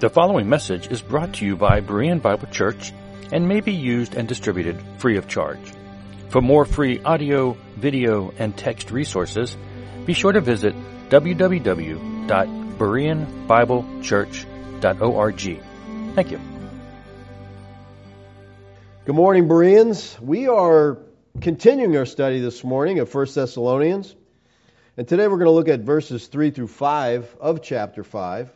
The following message is brought to you by Berean Bible Church and may be used and distributed free of charge. For more free audio, video, and text resources, be sure to visit www.bereanbiblechurch.org. Thank you. Good morning, Bereans. We are continuing our study this morning of 1 Thessalonians. And today we're going to look at verses 3 through 5 of chapter 5.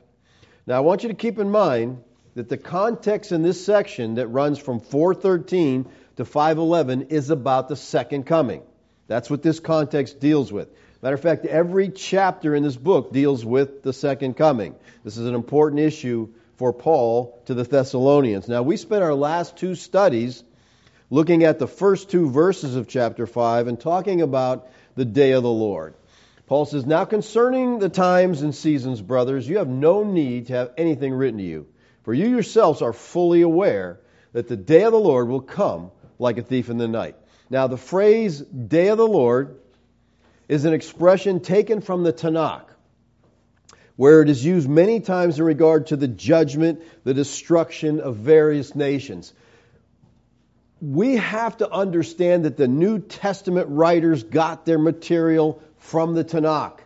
Now, I want you to keep in mind that the context in this section that runs from 413 to 511 is about the second coming. That's what this context deals with. Matter of fact, every chapter in this book deals with the second coming. This is an important issue for Paul to the Thessalonians. Now, we spent our last two studies looking at the first two verses of chapter 5 and talking about the day of the Lord. Paul says, Now concerning the times and seasons, brothers, you have no need to have anything written to you, for you yourselves are fully aware that the day of the Lord will come like a thief in the night. Now, the phrase day of the Lord is an expression taken from the Tanakh, where it is used many times in regard to the judgment, the destruction of various nations. We have to understand that the New Testament writers got their material from the Tanakh.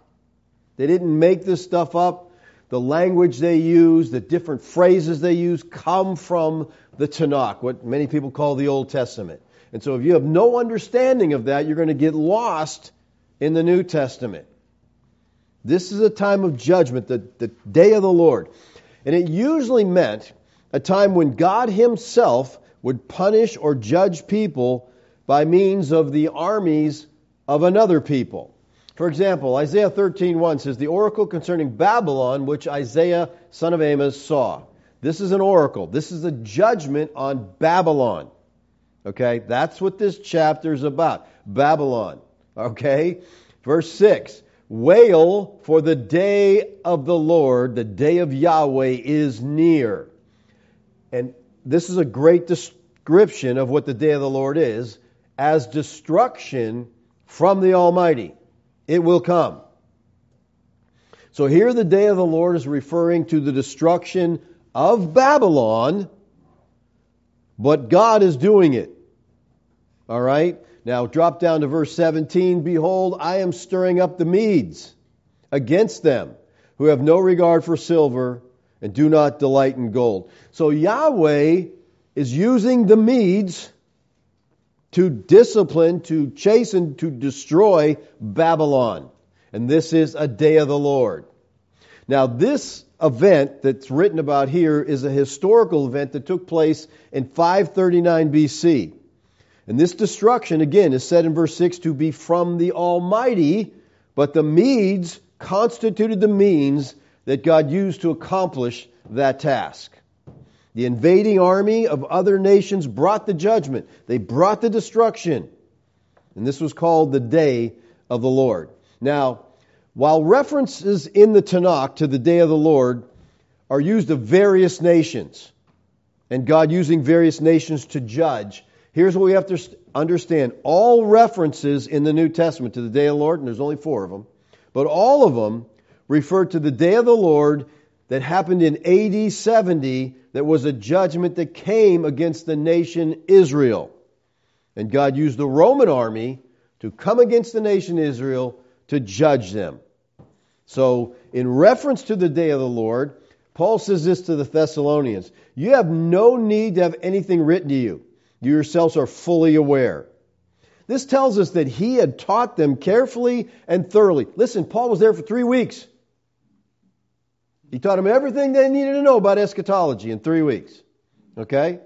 They didn't make this stuff up. The language they use, the different phrases they use come from the Tanakh, what many people call the Old Testament. And so if you have no understanding of that, you're going to get lost in the New Testament. This is a time of judgment, the, the day of the Lord. And it usually meant a time when God Himself would punish or judge people by means of the armies of another people. For example, Isaiah 13:1 says, "The oracle concerning Babylon, which Isaiah son of Amos saw." This is an oracle. This is a judgment on Babylon. Okay? That's what this chapter is about. Babylon. Okay? Verse 6. Wail, for the day of the Lord, the day of Yahweh is near. And this is a great description of what the day of the Lord is as destruction from the Almighty. It will come. So here the day of the Lord is referring to the destruction of Babylon, but God is doing it. All right? Now drop down to verse 17. Behold, I am stirring up the Medes against them who have no regard for silver and do not delight in gold. So Yahweh is using the Medes to discipline, to chasten, to destroy Babylon. And this is a day of the Lord. Now, this event that's written about here is a historical event that took place in 539 BC. And this destruction, again, is said in verse 6 to be from the Almighty, but the Medes constituted the means that God used to accomplish that task. The invading army of other nations brought the judgment. They brought the destruction. And this was called the day of the Lord. Now, while references in the Tanakh to the day of the Lord are used of various nations, and God using various nations to judge, here's what we have to understand. All references in the New Testament to the day of the Lord, and there's only four of them, but all of them refer to the day of the Lord that happened in AD 70 that was a judgment that came against the nation Israel. And God used the Roman army to come against the nation Israel to judge them. So, in reference to the day of the Lord, Paul says this to the Thessalonians You have no need to have anything written to you. You yourselves are fully aware. This tells us that he had taught them carefully and thoroughly. Listen, Paul was there for three weeks. He taught them everything they needed to know about eschatology in three weeks. Okay?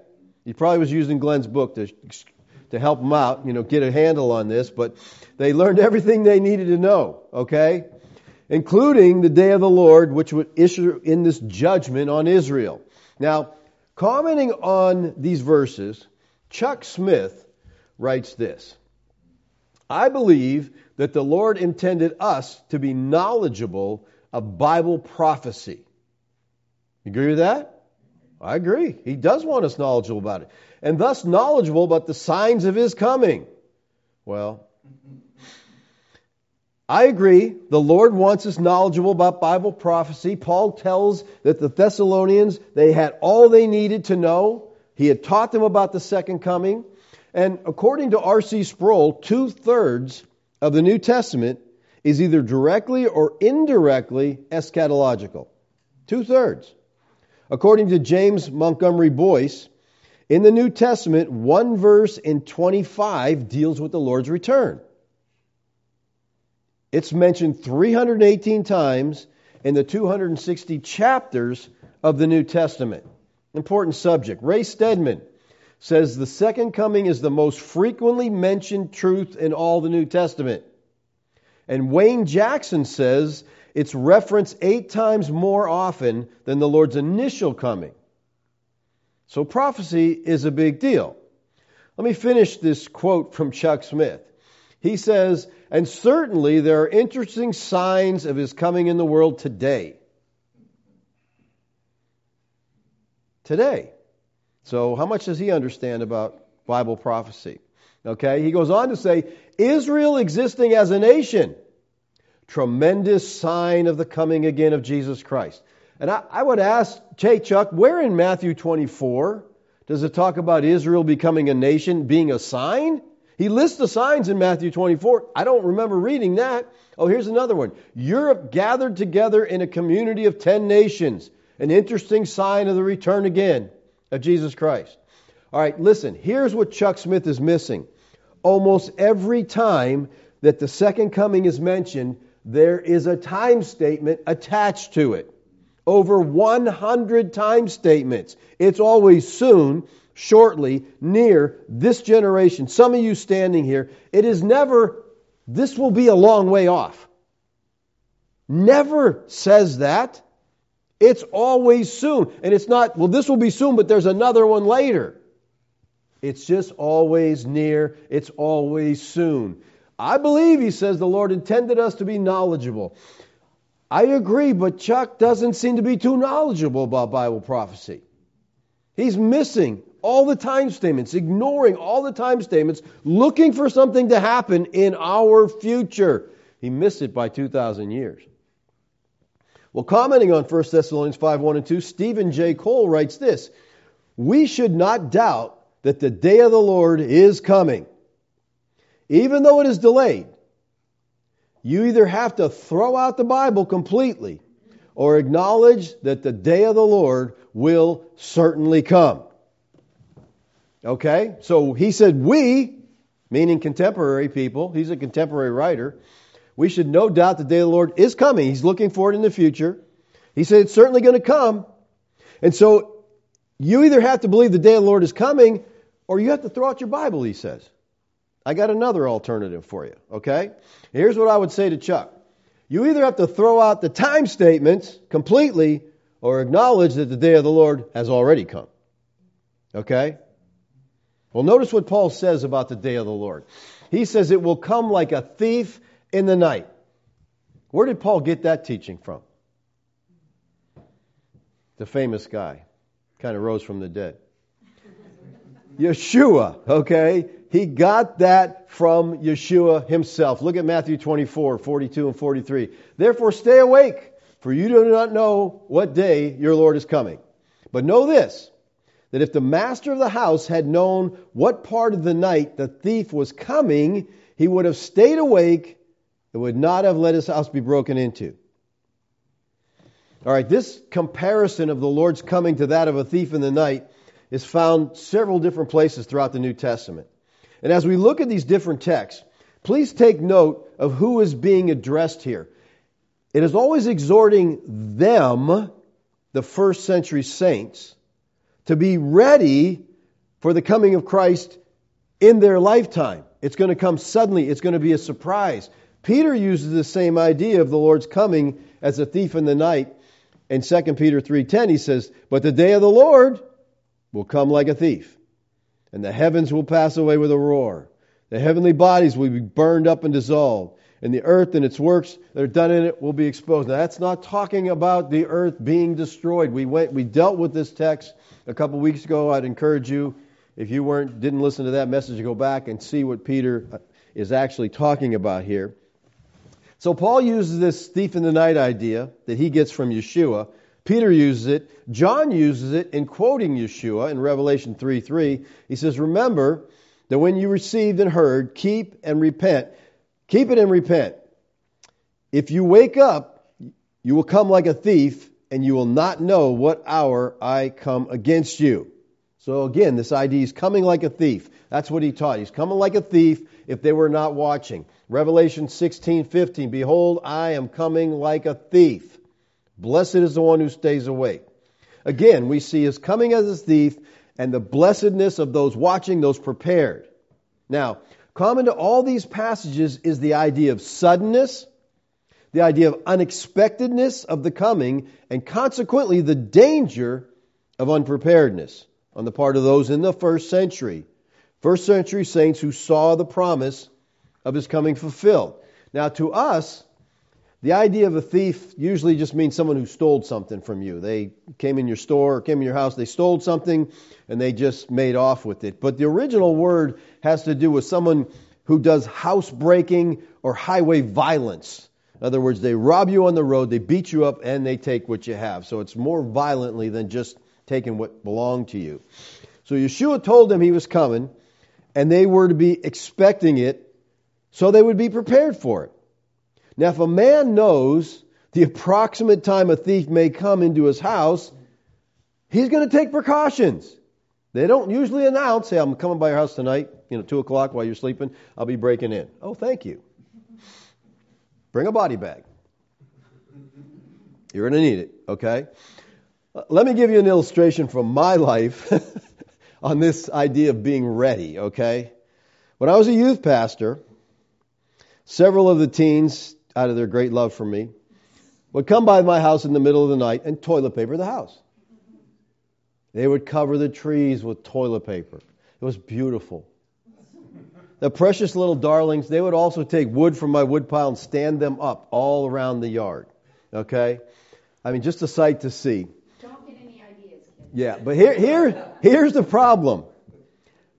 He probably was using Glenn's book to, to help them out, you know, get a handle on this, but they learned everything they needed to know. Okay? Including the day of the Lord, which would issue in this judgment on Israel. Now, commenting on these verses, Chuck Smith writes this I believe that the Lord intended us to be knowledgeable of Bible prophecy. You agree with that? I agree. He does want us knowledgeable about it. And thus knowledgeable about the signs of his coming. Well, I agree. The Lord wants us knowledgeable about Bible prophecy. Paul tells that the Thessalonians, they had all they needed to know. He had taught them about the second coming. And according to R.C. Sproul, two thirds of the New Testament is either directly or indirectly eschatological. Two thirds. According to James Montgomery Boice, in the New Testament, one verse in 25 deals with the Lord's return. It's mentioned 318 times in the 260 chapters of the New Testament. Important subject. Ray Stedman says the second coming is the most frequently mentioned truth in all the New Testament. And Wayne Jackson says it's referenced eight times more often than the Lord's initial coming. So prophecy is a big deal. Let me finish this quote from Chuck Smith. He says, and certainly there are interesting signs of his coming in the world today. Today. So, how much does he understand about Bible prophecy? Okay, he goes on to say Israel existing as a nation, tremendous sign of the coming again of Jesus Christ. And I, I would ask, Jay Chuck, where in Matthew 24 does it talk about Israel becoming a nation being a sign? He lists the signs in Matthew 24. I don't remember reading that. Oh, here's another one Europe gathered together in a community of 10 nations. An interesting sign of the return again of Jesus Christ. All right, listen, here's what Chuck Smith is missing. Almost every time that the second coming is mentioned, there is a time statement attached to it. Over 100 time statements. It's always soon shortly, near, this generation. Some of you standing here, it is never, this will be a long way off. Never says that. It's always soon. And it's not, well, this will be soon, but there's another one later. It's just always near. It's always soon. I believe, he says, the Lord intended us to be knowledgeable. I agree, but Chuck doesn't seem to be too knowledgeable about Bible prophecy. He's missing all the time statements, ignoring all the time statements, looking for something to happen in our future. He missed it by 2,000 years. Well, commenting on 1 Thessalonians 5 1 and 2, Steven J. Cole writes this We should not doubt that the day of the Lord is coming. Even though it is delayed, you either have to throw out the Bible completely or acknowledge that the day of the Lord will certainly come. Okay? So he said, we, meaning contemporary people, he's a contemporary writer, we should no doubt the day of the Lord is coming. He's looking for it in the future. He said it's certainly going to come. And so you either have to believe the day of the Lord is coming or you have to throw out your Bible, he says. I got another alternative for you, okay? Here's what I would say to Chuck. You either have to throw out the time statements completely or acknowledge that the day of the Lord has already come. Okay? Well, notice what Paul says about the day of the Lord. He says it will come like a thief in the night. Where did Paul get that teaching from? The famous guy, kind of rose from the dead. Yeshua, okay? He got that from Yeshua himself. Look at Matthew 24, 42 and 43. Therefore, stay awake, for you do not know what day your Lord is coming. But know this that if the master of the house had known what part of the night the thief was coming, he would have stayed awake and would not have let his house be broken into. All right, this comparison of the Lord's coming to that of a thief in the night is found several different places throughout the New Testament. And as we look at these different texts, please take note of who is being addressed here. It is always exhorting them, the first century saints, to be ready for the coming of Christ in their lifetime. It's going to come suddenly, it's going to be a surprise. Peter uses the same idea of the Lord's coming as a thief in the night. In 2 Peter 3:10 he says, "But the day of the Lord will come like a thief, and the heavens will pass away with a roar. The heavenly bodies will be burned up and dissolved, and the earth and its works that are done in it will be exposed." Now that's not talking about the earth being destroyed. We went we dealt with this text a couple weeks ago. I'd encourage you, if you weren't didn't listen to that message, to go back and see what Peter uh, is actually talking about here. So Paul uses this thief in the night idea that he gets from Yeshua. Peter uses it. John uses it in quoting Yeshua in Revelation 3 3. He says, Remember that when you received and heard, keep and repent. Keep it and repent. If you wake up, you will come like a thief, and you will not know what hour I come against you. So again, this idea is coming like a thief. That's what he taught. He's coming like a thief if they were not watching. Revelation 16:15 Behold, I am coming like a thief. Blessed is the one who stays awake. Again, we see his coming as a thief and the blessedness of those watching, those prepared. Now, common to all these passages is the idea of suddenness, the idea of unexpectedness of the coming, and consequently the danger of unpreparedness on the part of those in the first century. First century saints who saw the promise of his coming fulfilled. Now, to us, the idea of a thief usually just means someone who stole something from you. They came in your store or came in your house, they stole something, and they just made off with it. But the original word has to do with someone who does housebreaking or highway violence. In other words, they rob you on the road, they beat you up, and they take what you have. So it's more violently than just taking what belonged to you. So Yeshua told them he was coming, and they were to be expecting it so they would be prepared for it. Now, if a man knows the approximate time a thief may come into his house, he's going to take precautions. They don't usually announce, hey, I'm coming by your house tonight, you know, 2 o'clock while you're sleeping. I'll be breaking in. Oh, thank you. Bring a body bag. You're going to need it, okay? Let me give you an illustration from my life on this idea of being ready, okay? When I was a youth pastor, Several of the teens, out of their great love for me, would come by my house in the middle of the night and toilet paper the house. They would cover the trees with toilet paper. It was beautiful. The precious little darlings, they would also take wood from my woodpile and stand them up all around the yard. Okay? I mean, just a sight to see. Don't get any ideas. Yeah, but here, here, here's the problem.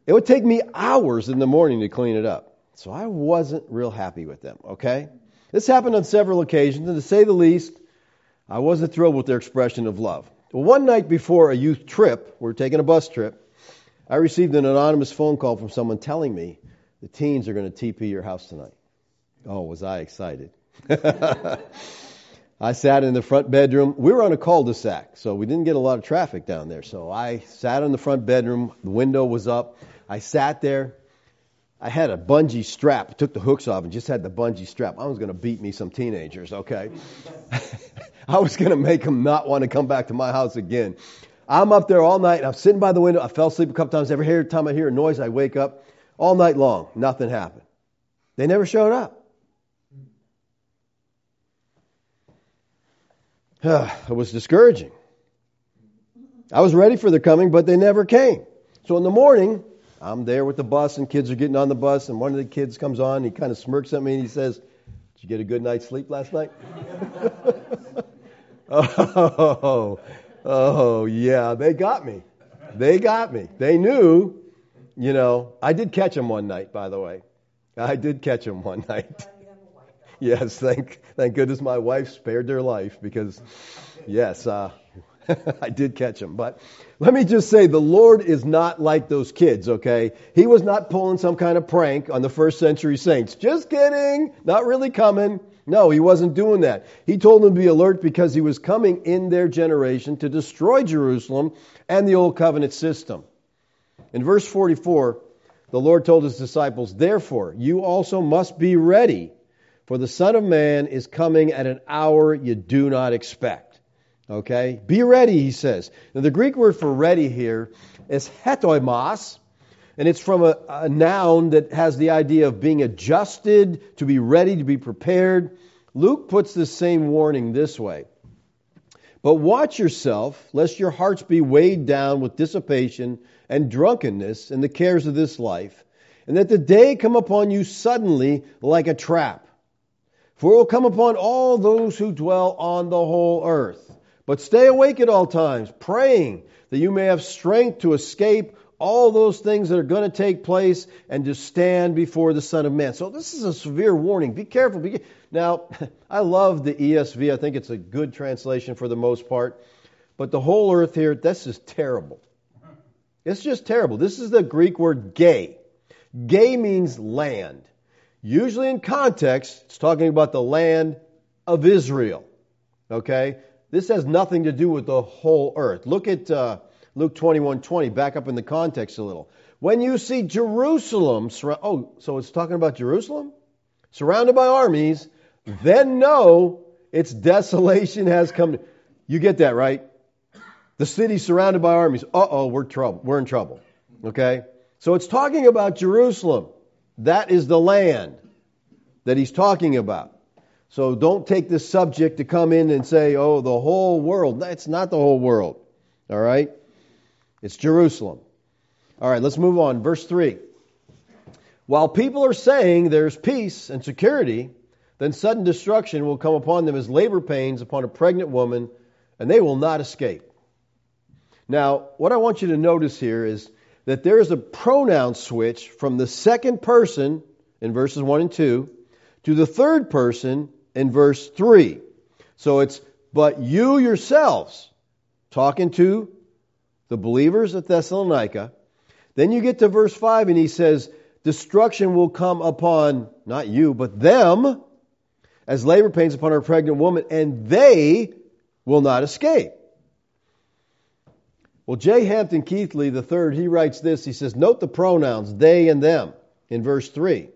It would take me hours in the morning to clean it up. So I wasn't real happy with them, okay? This happened on several occasions, and to say the least, I wasn't thrilled with their expression of love. Well, one night before a youth trip, we are taking a bus trip, I received an anonymous phone call from someone telling me the teens are going to TP your house tonight. Oh, was I excited. I sat in the front bedroom. We were on a cul-de-sac, so we didn't get a lot of traffic down there. So I sat in the front bedroom. The window was up. I sat there. I had a bungee strap, took the hooks off, and just had the bungee strap. I was going to beat me some teenagers, okay? I was going to make them not want to come back to my house again. I'm up there all night. I'm sitting by the window. I fell asleep a couple times. Every time I hear a noise, I wake up. All night long, nothing happened. They never showed up. it was discouraging. I was ready for their coming, but they never came. So in the morning, I'm there with the bus, and kids are getting on the bus, and one of the kids comes on, and he kind of smirks at me, and he says, Did you get a good night's sleep last night? oh, oh, yeah, they got me. They got me. They knew, you know. I did catch them one night, by the way. I did catch them one night. Yes, thank thank goodness my wife spared their life because, yes, uh, I did catch him. But let me just say, the Lord is not like those kids, okay? He was not pulling some kind of prank on the first century saints. Just kidding. Not really coming. No, he wasn't doing that. He told them to be alert because he was coming in their generation to destroy Jerusalem and the old covenant system. In verse 44, the Lord told his disciples, Therefore, you also must be ready, for the Son of Man is coming at an hour you do not expect. Okay? Be ready, he says. Now, the Greek word for ready here is hetoimos, and it's from a, a, noun that has the idea of being adjusted, to be ready, to be prepared. Luke puts the same warning this way But watch yourself, lest your hearts be weighed down with dissipation and drunkenness and the cares of this life, and that the day come upon you suddenly like a trap. For it will come upon all those who dwell on the whole earth. But stay awake at all times, praying that you may have strength to escape all those things that are going to take place and to stand before the Son of Man. So this is a severe warning. Be careful. Now, I love the ESV. I think it's a good translation for the most part. But the whole earth here, this is terrible. It's just terrible. This is the Greek word gay. Gay means land. Usually in context, it's talking about the land of Israel. Okay? This has nothing to do with the whole earth. Look at uh, Luke 21 20, back up in the context a little. When you see Jerusalem, oh, so it's talking about Jerusalem? Surrounded by armies, then know its desolation has come. You get that, right? The city surrounded by armies. Uh oh, we're trouble. We're in trouble. Okay? So it's talking about Jerusalem. That is the land that he's talking about. So don't take this subject to come in and say, oh, the whole world. It's not the whole world. All right? It's Jerusalem. All right, let's move on. Verse 3. While people are saying there's peace and security, then sudden destruction will come upon them as labor pains upon a pregnant woman, and they will not escape. Now, what I want you to notice here is that there is a pronoun switch from the second person in verses 1 and 2 to the third person in verse 3. So it's, but you yourselves, talking to the believers at Thessalonica. Then you get to verse 5 and he says, Destruction will come upon, not you, but them, as labor pains upon a pregnant woman, and they will not escape. Well, J. Hampton Keathley III, he writes this. He says, Note the pronouns they and them in verse 3.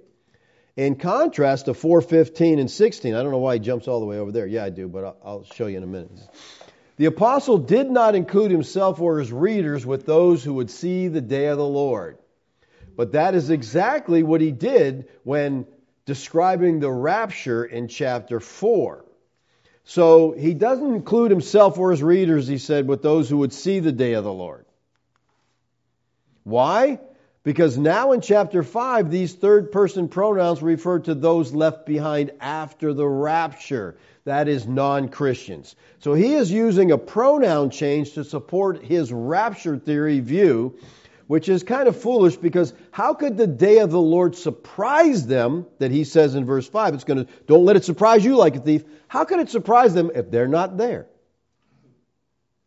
In contrast to 415 and 16, I don't know why he jumps all the way over there. Yeah, I do, but I'll show you in a minute. The apostle did not include himself or his readers with those who would see the day of the Lord. But that is exactly what he did when describing the rapture in chapter 4. So he doesn't include himself or his readers, he said, with those who would see the day of the Lord. Why? Because now in chapter 5, these third person pronouns refer to those left behind after the rapture. That is non Christians. So he is using a pronoun change to support his rapture theory view which is kind of foolish because how could the day of the Lord surprise them that he says in verse 5? It's going to, don't let it surprise you like a thief. How could it surprise them if they're not there?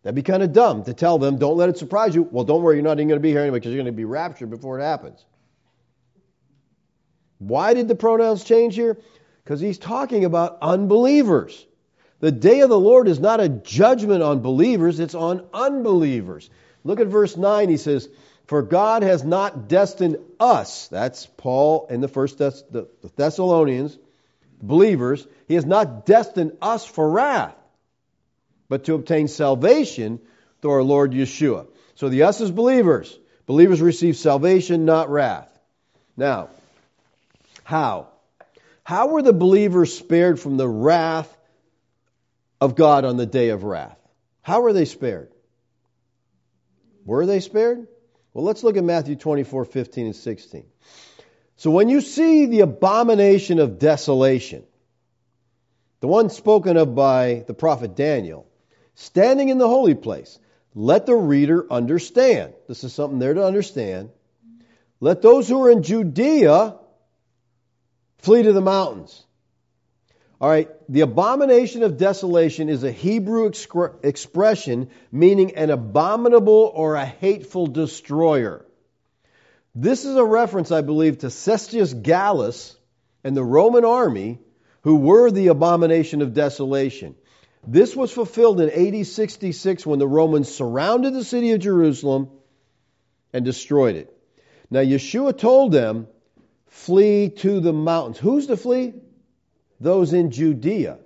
That'd be kind of dumb to tell them, don't let it surprise you. Well, don't worry, you're not even going to be here anyway because you're going to be raptured before it happens. Why did the pronouns change here? Because he's talking about unbelievers. The day of the Lord is not a judgment on believers, it's on unbelievers. Look at verse 9. He says, for God has not destined us, that's Paul and the first Thess- the Thessalonians, believers, he has not destined us for wrath, but to obtain salvation through our Lord Yeshua. So the us is believers. Believers receive salvation, not wrath. Now, how? How were the believers spared from the wrath of God on the day of wrath? How were they spared? Were they spared? Well, let's look at Matthew 24, 15 and 16. So when you see the abomination of desolation, the one spoken of by the prophet Daniel, standing in the holy place, let the reader understand. This is something there to understand. Let those who are in Judea flee to the mountains. All right, the abomination of desolation is a Hebrew excre- expression meaning an abominable or a hateful destroyer. This is a reference, I believe, to Cestius Gallus and the Roman army who were the abomination of desolation. This was fulfilled in AD 66 when the Romans surrounded the city of Jerusalem and destroyed it. Now, Yeshua told them, flee to the mountains. Who's to flee? those in Judea.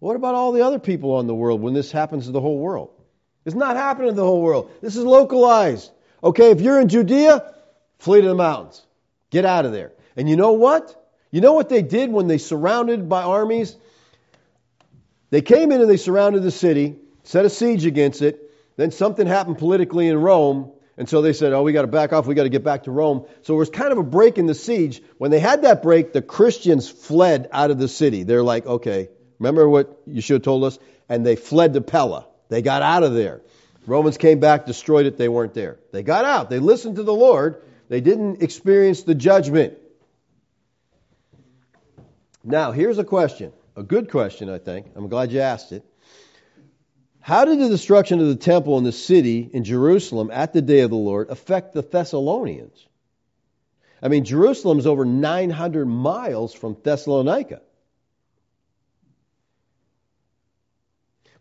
What about all the other people on the world when this happens to the whole world? It's not happening to the whole world. This is localized. Okay, if you're in Judea, flee to the mountains. Get out of there. And you know what? You know what they did when they surrounded by armies? They came in and they surrounded the city, set a siege against it. Then something happened politically in Rome, and so they said, oh, we got to back off. We got to get back to Rome. So it was kind of a break in the siege. When they had that break, the Christians fled out of the city. They're like, okay, remember what Yeshua told us? And they fled to Pella. They got out of there. Romans came back, destroyed it, they weren't there. They got out, they listened to the Lord, they didn't experience the judgment. Now, here's a question, a good question, I think. I'm glad you asked it. How did the destruction of the temple and the city in Jerusalem at the day of the Lord affect the Thessalonians? I mean, Jerusalem's over 900 miles from Thessalonica.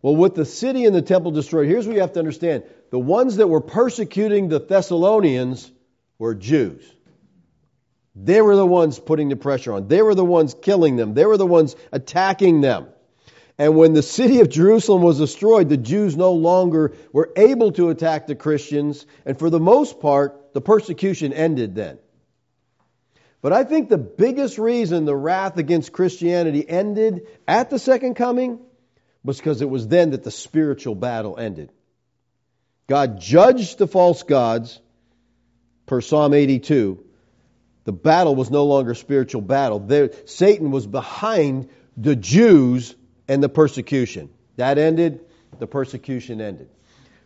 Well, with the city and the temple destroyed, here's what you have to understand. The ones that were persecuting the Thessalonians were Jews. They were the ones putting the pressure on. They were the ones killing them. They were the ones attacking them. And when the city of Jerusalem was destroyed, the Jews no longer were able to attack the Christians. And for the most part, the persecution ended then. But I think the biggest reason the wrath against Christianity ended at the second coming was because it was then that the spiritual battle ended. God judged the false gods per Psalm 82. The battle was no longer spiritual battle. There, Satan was behind the Jews and the persecution. That ended, the persecution ended.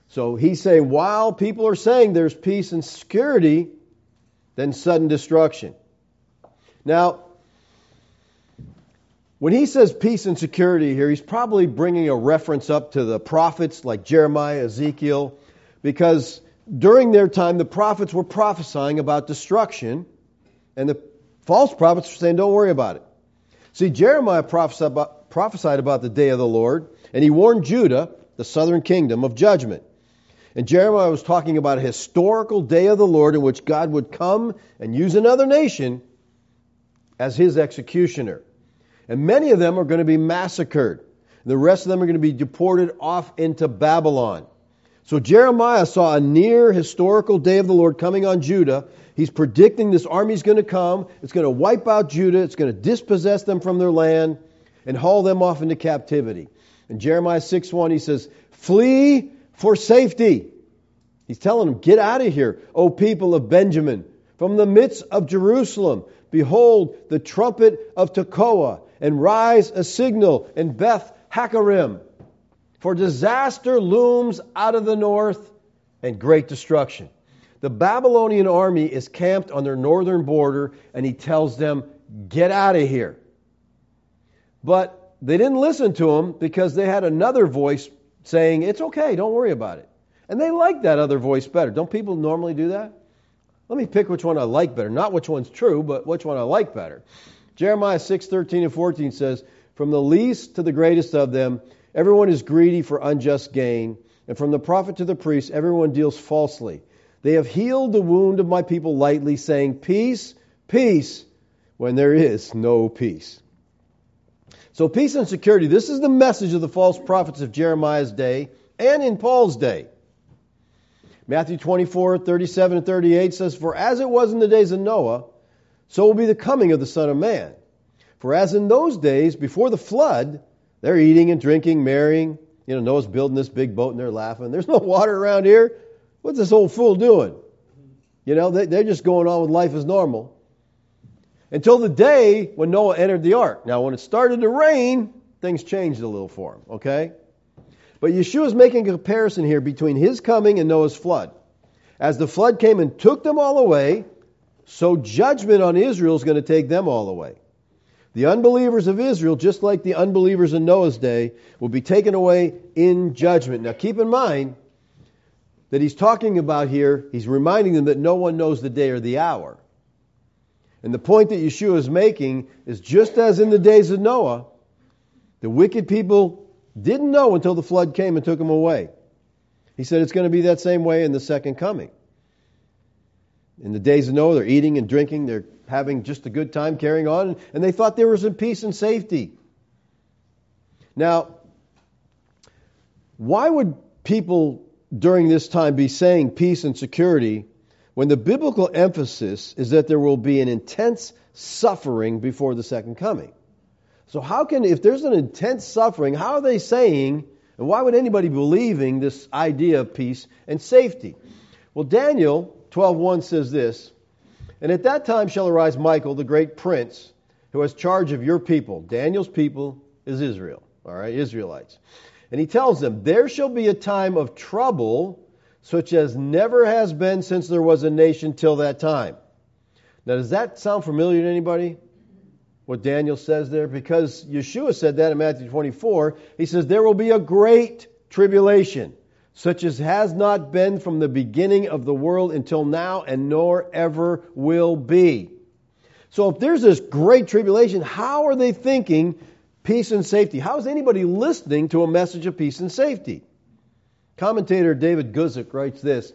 So he's saying while people are saying there's peace and security, then sudden destruction. Now, when he says peace and security here, he's probably bringing a reference up to the prophets like Jeremiah, Ezekiel, because during their time the prophets were prophesying about destruction, and the false prophets were saying, Don't worry about it. See, Jeremiah prophesied about, the day of the Lord, and he warned Judah, the southern kingdom, of judgment. And Jeremiah was talking about a historical day of the Lord in which God would come and use another nation as his executioner. And many of them are going to be massacred. The rest of them are going to be deported off into Babylon. So Jeremiah saw a near historical day of the Lord coming on Judah. He's predicting this army is going to come. It's going to wipe out Judah. It's going to dispossess them from their land and haul them off into captivity. In Jeremiah 6 1, he says, "Flee for safety." He's telling them, "Get out of here, O people of Benjamin, from the midst of Jerusalem. Behold, the trumpet of Tekoa and rise a signal in Beth Haccherem. For disaster looms out of the north and great destruction. The Babylonian army is camped on their northern border, and he tells them, Get out of here. But they didn't listen to him because they had another voice saying, It's okay, don't worry about it. And they like that other voice better. Don't people normally do that? Let me pick which one I like better. Not which one's true, but which one I like better. Jeremiah 6, 13 and 14 says, From the least to the greatest of them, everyone is greedy for unjust gain, and from the prophet to the priest, everyone deals falsely. They have healed the wound of my people lightly, saying, Peace, peace, when there is no peace. So, peace and security, this is the message of the false prophets of Jeremiah's day and in Paul's day. Matthew 24, 37 and 38 says, For as it was in the days of Noah, so will be the coming of the Son of Man. For as in those days, before the flood, they're eating and drinking, marrying. You know, Noah's building this big boat and they're laughing. There's no water around here. What's this old fool doing? You know, they, they're just going on with life as normal. Until the day when Noah entered the ark. Now, when it started to rain, things changed a little for him, okay? But Yeshua is making a comparison here between his coming and Noah's flood. As the flood came and took them all away, so judgment on Israel is going to take them all away. The unbelievers of Israel, just like the unbelievers in Noah's day, will be taken away in judgment. Now keep in mind that he's talking about here, he's reminding them that no one knows the day or the hour. And the point that Yeshua is making is just as in the days of Noah, the wicked people didn't know until the flood came and took them away. He said it's going to be that same way in the second coming. In the days of Noah, they're eating and drinking, they're having just a good time carrying on, and they thought there was in peace and safety. Now, why would people during this time be saying peace and security when the biblical emphasis is that there will be an intense suffering before the second coming? So, how can, if there's an intense suffering, how are they saying, and why would anybody believing this idea of peace and safety? Well, Daniel 12.1 says this, And at that time shall arise Michael, the great prince, who has charge of your people. Daniel's people is Israel, all right, Israelites. And he tells them, There shall be a time of trouble such as never has been since there was a nation till that time. Now, does that sound familiar to anybody? What Daniel says there? Because Yeshua said that in Matthew 24. He says, There will be a great tribulation, such as has not been from the beginning of the world until now, and nor ever will be. So, if there's this great tribulation, how are they thinking peace and safety? How is anybody listening to a message of peace and safety? Commentator David Guzik writes this.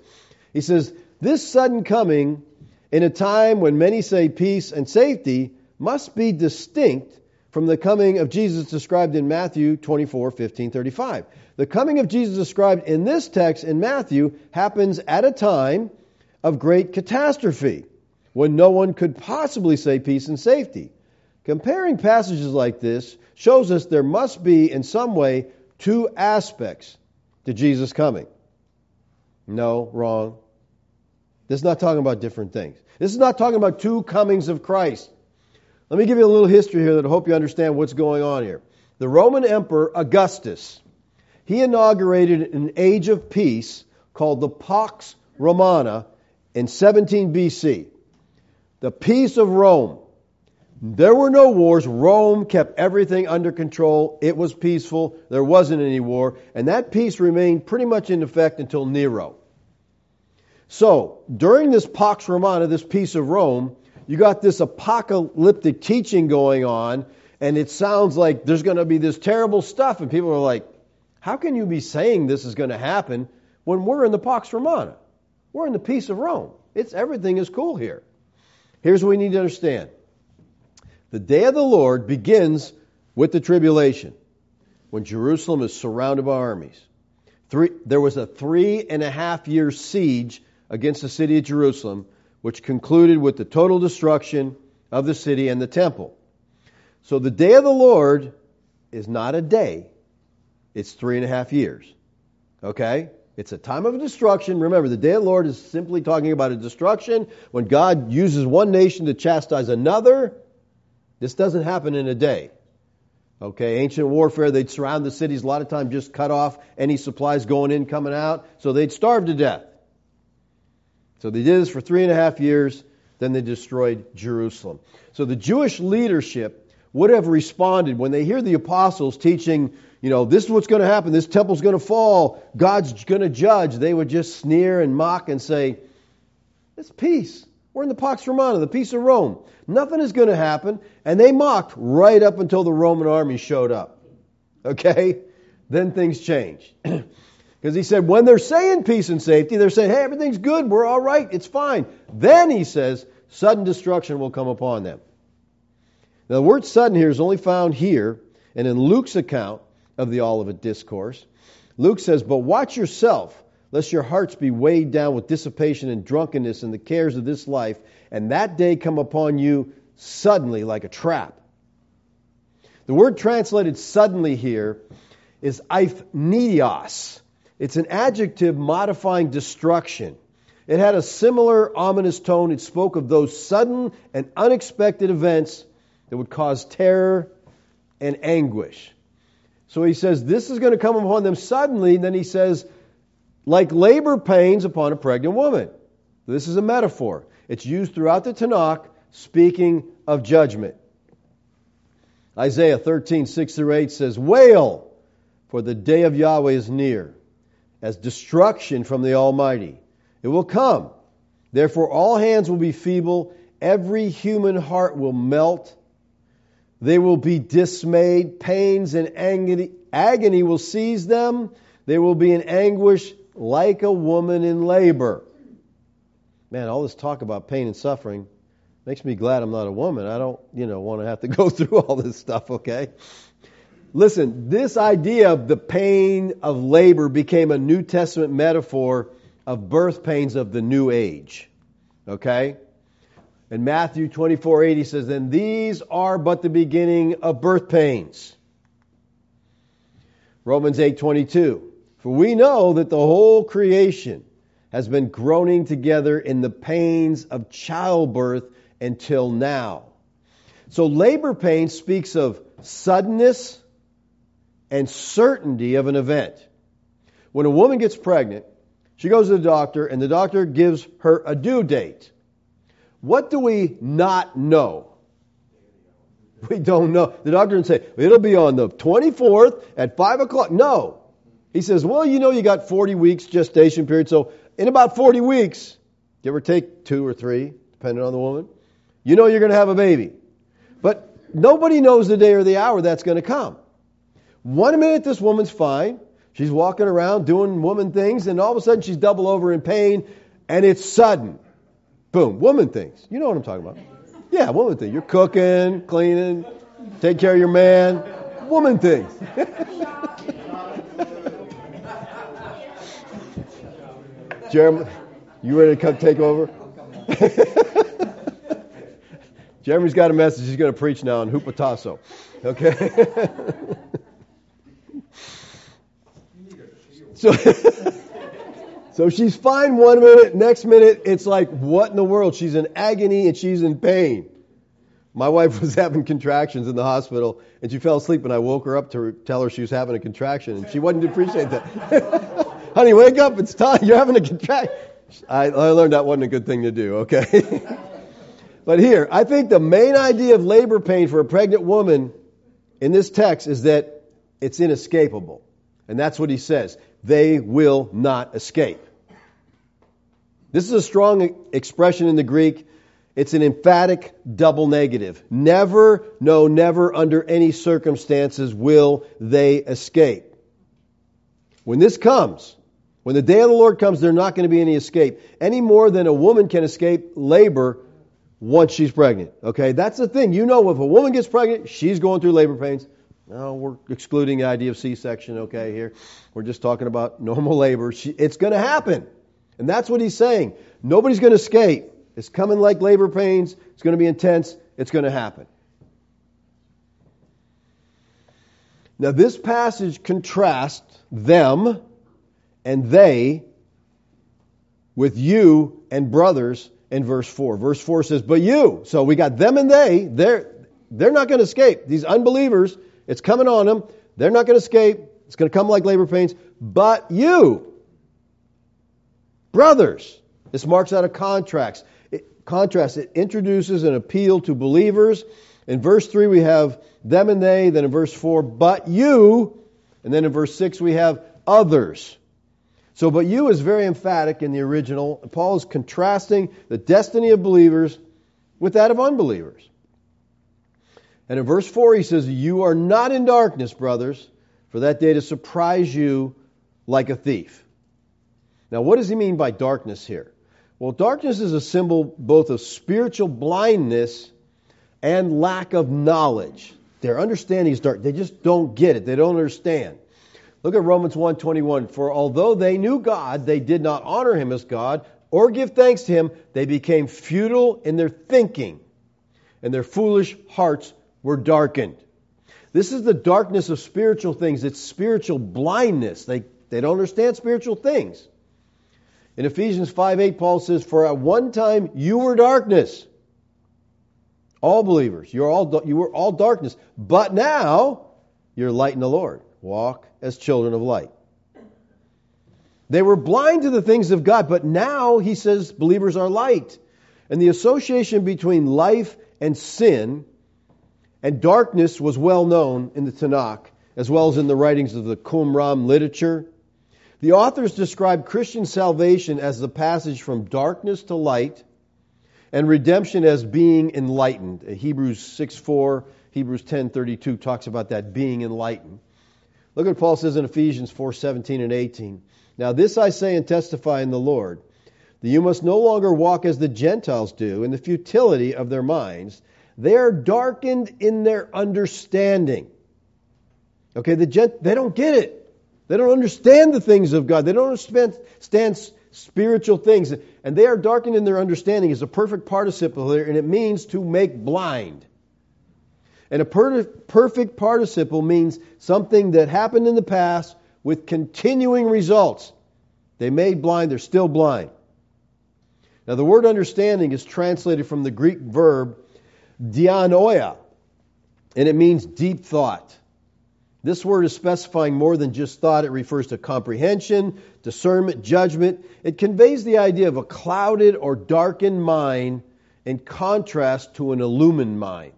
He says, This sudden coming in a time when many say peace and safety must be distinct from the coming of Jesus described in Matthew 24, 15, 35. The coming of Jesus described in this text in Matthew happens at a time of great catastrophe when no one could possibly say peace and safety. Comparing passages like this shows us there must be, in some way, two aspects to Jesus coming. No, wrong. This is not talking about different things. This is not talking about two comings of Christ. Let me give you a little history here that I hope you understand what's going on here. The Roman Emperor Augustus, he inaugurated an age of peace called the Pax Romana in 17 BC. The peace of Rome. There were no wars. Rome kept everything under control. It was peaceful. There wasn't any war. And that peace remained pretty much in effect until Nero. So, during this Pax Romana, this peace of Rome, you got this apocalyptic teaching going on, and it sounds like there's going to be this terrible stuff. And people are like, how can you be saying this is going to happen when we're in the Pax Romana? We're in the peace of Rome. It's everything is cool here. Here's what we need to understand. The day of the Lord begins with the tribulation, when Jerusalem is surrounded by armies. Three, there was a three and a half year siege against the city of Jerusalem which concluded with the total destruction of the city and the temple. So the day of the Lord is not a day, it's three and a half years. Okay? It's a time of destruction. Remember, the day of the Lord is simply talking about a destruction when God uses one nation to chastise another. This doesn't happen in a day. Okay, ancient warfare, they'd surround the cities, a lot of times just cut off any supplies going in, coming out, so they'd starve to death. So they did this for three and a half years, then they destroyed Jerusalem. So the Jewish leadership would have responded when they hear the apostles teaching, you know, this is what's going to happen, this temple's going to fall, God's going to judge. They would just sneer and mock and say, it's peace. We're in the Pax Romana, the peace of Rome. Nothing is going to happen. And they mocked right up until the Roman army showed up. Okay? Then things changed. Because he said, when they're saying peace and safety, they're saying, hey, everything's good, we're all right, it's fine. Then he says, sudden destruction will come upon them. Now, the word sudden here is only found here and in Luke's account of the Olivet Discourse. Luke says, But watch yourself, lest your hearts be weighed down with dissipation and drunkenness and the cares of this life, and that day come upon you suddenly like a trap. The word translated suddenly here is eipneios, it's an adjective modifying destruction. It had a similar ominous tone. It spoke of those sudden and unexpected events that would cause terror and anguish. So he says, This is going to come upon them suddenly. And then he says, like labor pains upon a pregnant woman. This is a metaphor. It's used throughout the Tanakh, speaking of judgment. Isaiah 13, 6 through 8 says, Wail, for the day of Yahweh is near as destruction from the Almighty. It will come. Therefore, all hands will be feeble, every human heart will melt. They will be dismayed, pains and agony, agony will seize them. They will be in anguish like a woman in labor. Man, all this talk about pain and suffering makes me glad I'm not a woman. I don't, you know, want to have to go through all this stuff, okay? Listen, this idea of the pain of labor became a New Testament metaphor of birth pains of the new age. Okay? In Matthew 24 8, he says, Then these are but the beginning of birth pains. Romans 8 22. For we know that the whole creation has been groaning together in the pains of childbirth until now. So labor pain speaks of suddenness, and certainty of an event. When a woman gets pregnant, she goes to the doctor, and the doctor gives her a due date. What do we not know? We don't know. The doctor didn't say, it'll be on the 24th at 5 o'clock. No. He says, well, you know, you got 40 weeks gestation period, so in about 40 weeks, give or take two or three, depending on the woman, you know you're going to have a baby. But nobody knows the day or the hour that's going to come. One minute this woman's fine. She's walking around doing woman things, and all of a sudden she's double over in pain, and it's sudden. Boom, woman things. You know what I'm talking about. Yeah, woman things. You're cooking, cleaning, take care of your man. Woman things. Jeremy, you ready to come take over? Jeremy's got a message he's going to preach now on Hupotasso. Okay? so, so she's fine one minute, next minute it's like, what in the world? She's in agony and she's in pain. My wife was having contractions in the hospital and she fell asleep and I woke her up to tell her she was having a contraction and she wouldn't appreciate that. Honey, wake up, it's time, you're having a contraction. I, I learned that wasn't a good thing to do, okay? but here, I think the main idea of labor pain for a pregnant woman in this text is that it's inescapable. And that's what he says. They will not escape. This is a strong expression in the Greek. It's an emphatic double negative. Never, no, never, under any circumstances will they escape. When this comes, when the day of the Lord comes, there's not going to be any escape. Any more than a woman can escape labor once she's pregnant. Okay, that's the thing. You know, if a woman gets pregnant, she's going through labor pains. No, we're excluding the idea of C-section. Okay, here we're just talking about normal labor. She, it's going to happen. And that's what he's saying. Nobody's going to escape. It's coming like labor pains. It's going to be intense. It's going to happen. Now, this passage contrasts them and they with you and brothers in verse 4. Verse 4 says, But you. So we got them and they. They're, they're not going to escape. These unbelievers, it's coming on them. They're not going to escape. It's going to come like labor pains. But you. Brothers, this marks out a contrast. It, contrast. It introduces an appeal to believers. In verse 3, we have them and they. Then in verse 4, but you. And then in verse 6, we have others. So, but you is very emphatic in the original. Paul is contrasting the destiny of believers with that of unbelievers. And in verse 4, he says, You are not in darkness, brothers, for that day to surprise you like a thief. Now, what does he mean by darkness here? Well, darkness is a symbol both of spiritual blindness and lack of knowledge. Their understanding is dark. They just don't get it. They don't understand. Look at Romans 1:21. For although they knew God, they did not honor him as God or give thanks to him. They became futile in their thinking, and their foolish hearts were darkened. This is the darkness of spiritual things. It's spiritual blindness. They, they don't understand spiritual things. In Ephesians 5 8, Paul says, For at one time you were darkness. All believers, you're all, you were all darkness. But now you're light in the Lord. Walk as children of light. They were blind to the things of God, but now he says believers are light. And the association between life and sin and darkness was well known in the Tanakh, as well as in the writings of the Qumran literature the authors describe Christian salvation as the passage from darkness to light and redemption as being enlightened. Uh, Hebrews 6 4, Hebrews ten thirty two talks about that being enlightened. Look what Paul says in Ephesians four seventeen and 18. Now, this I say and testify in the Lord that you must no longer walk as the Gentiles do in the futility of their minds. They are darkened in their understanding. Okay, the gent, they don't get it. They don't understand the things of God. They don't understand spiritual things. And they are darkened in their understanding is a perfect participle there, and it means to make blind. And a per- perfect participle means something that happened in the past with continuing results. They made blind, they're still blind. Now, the word understanding is translated from the Greek verb dianoia, and it means deep thought. This word is specifying more than just thought. It refers to comprehension, discernment, judgment. It conveys the idea of a clouded or darkened mind in contrast to an illumined mind.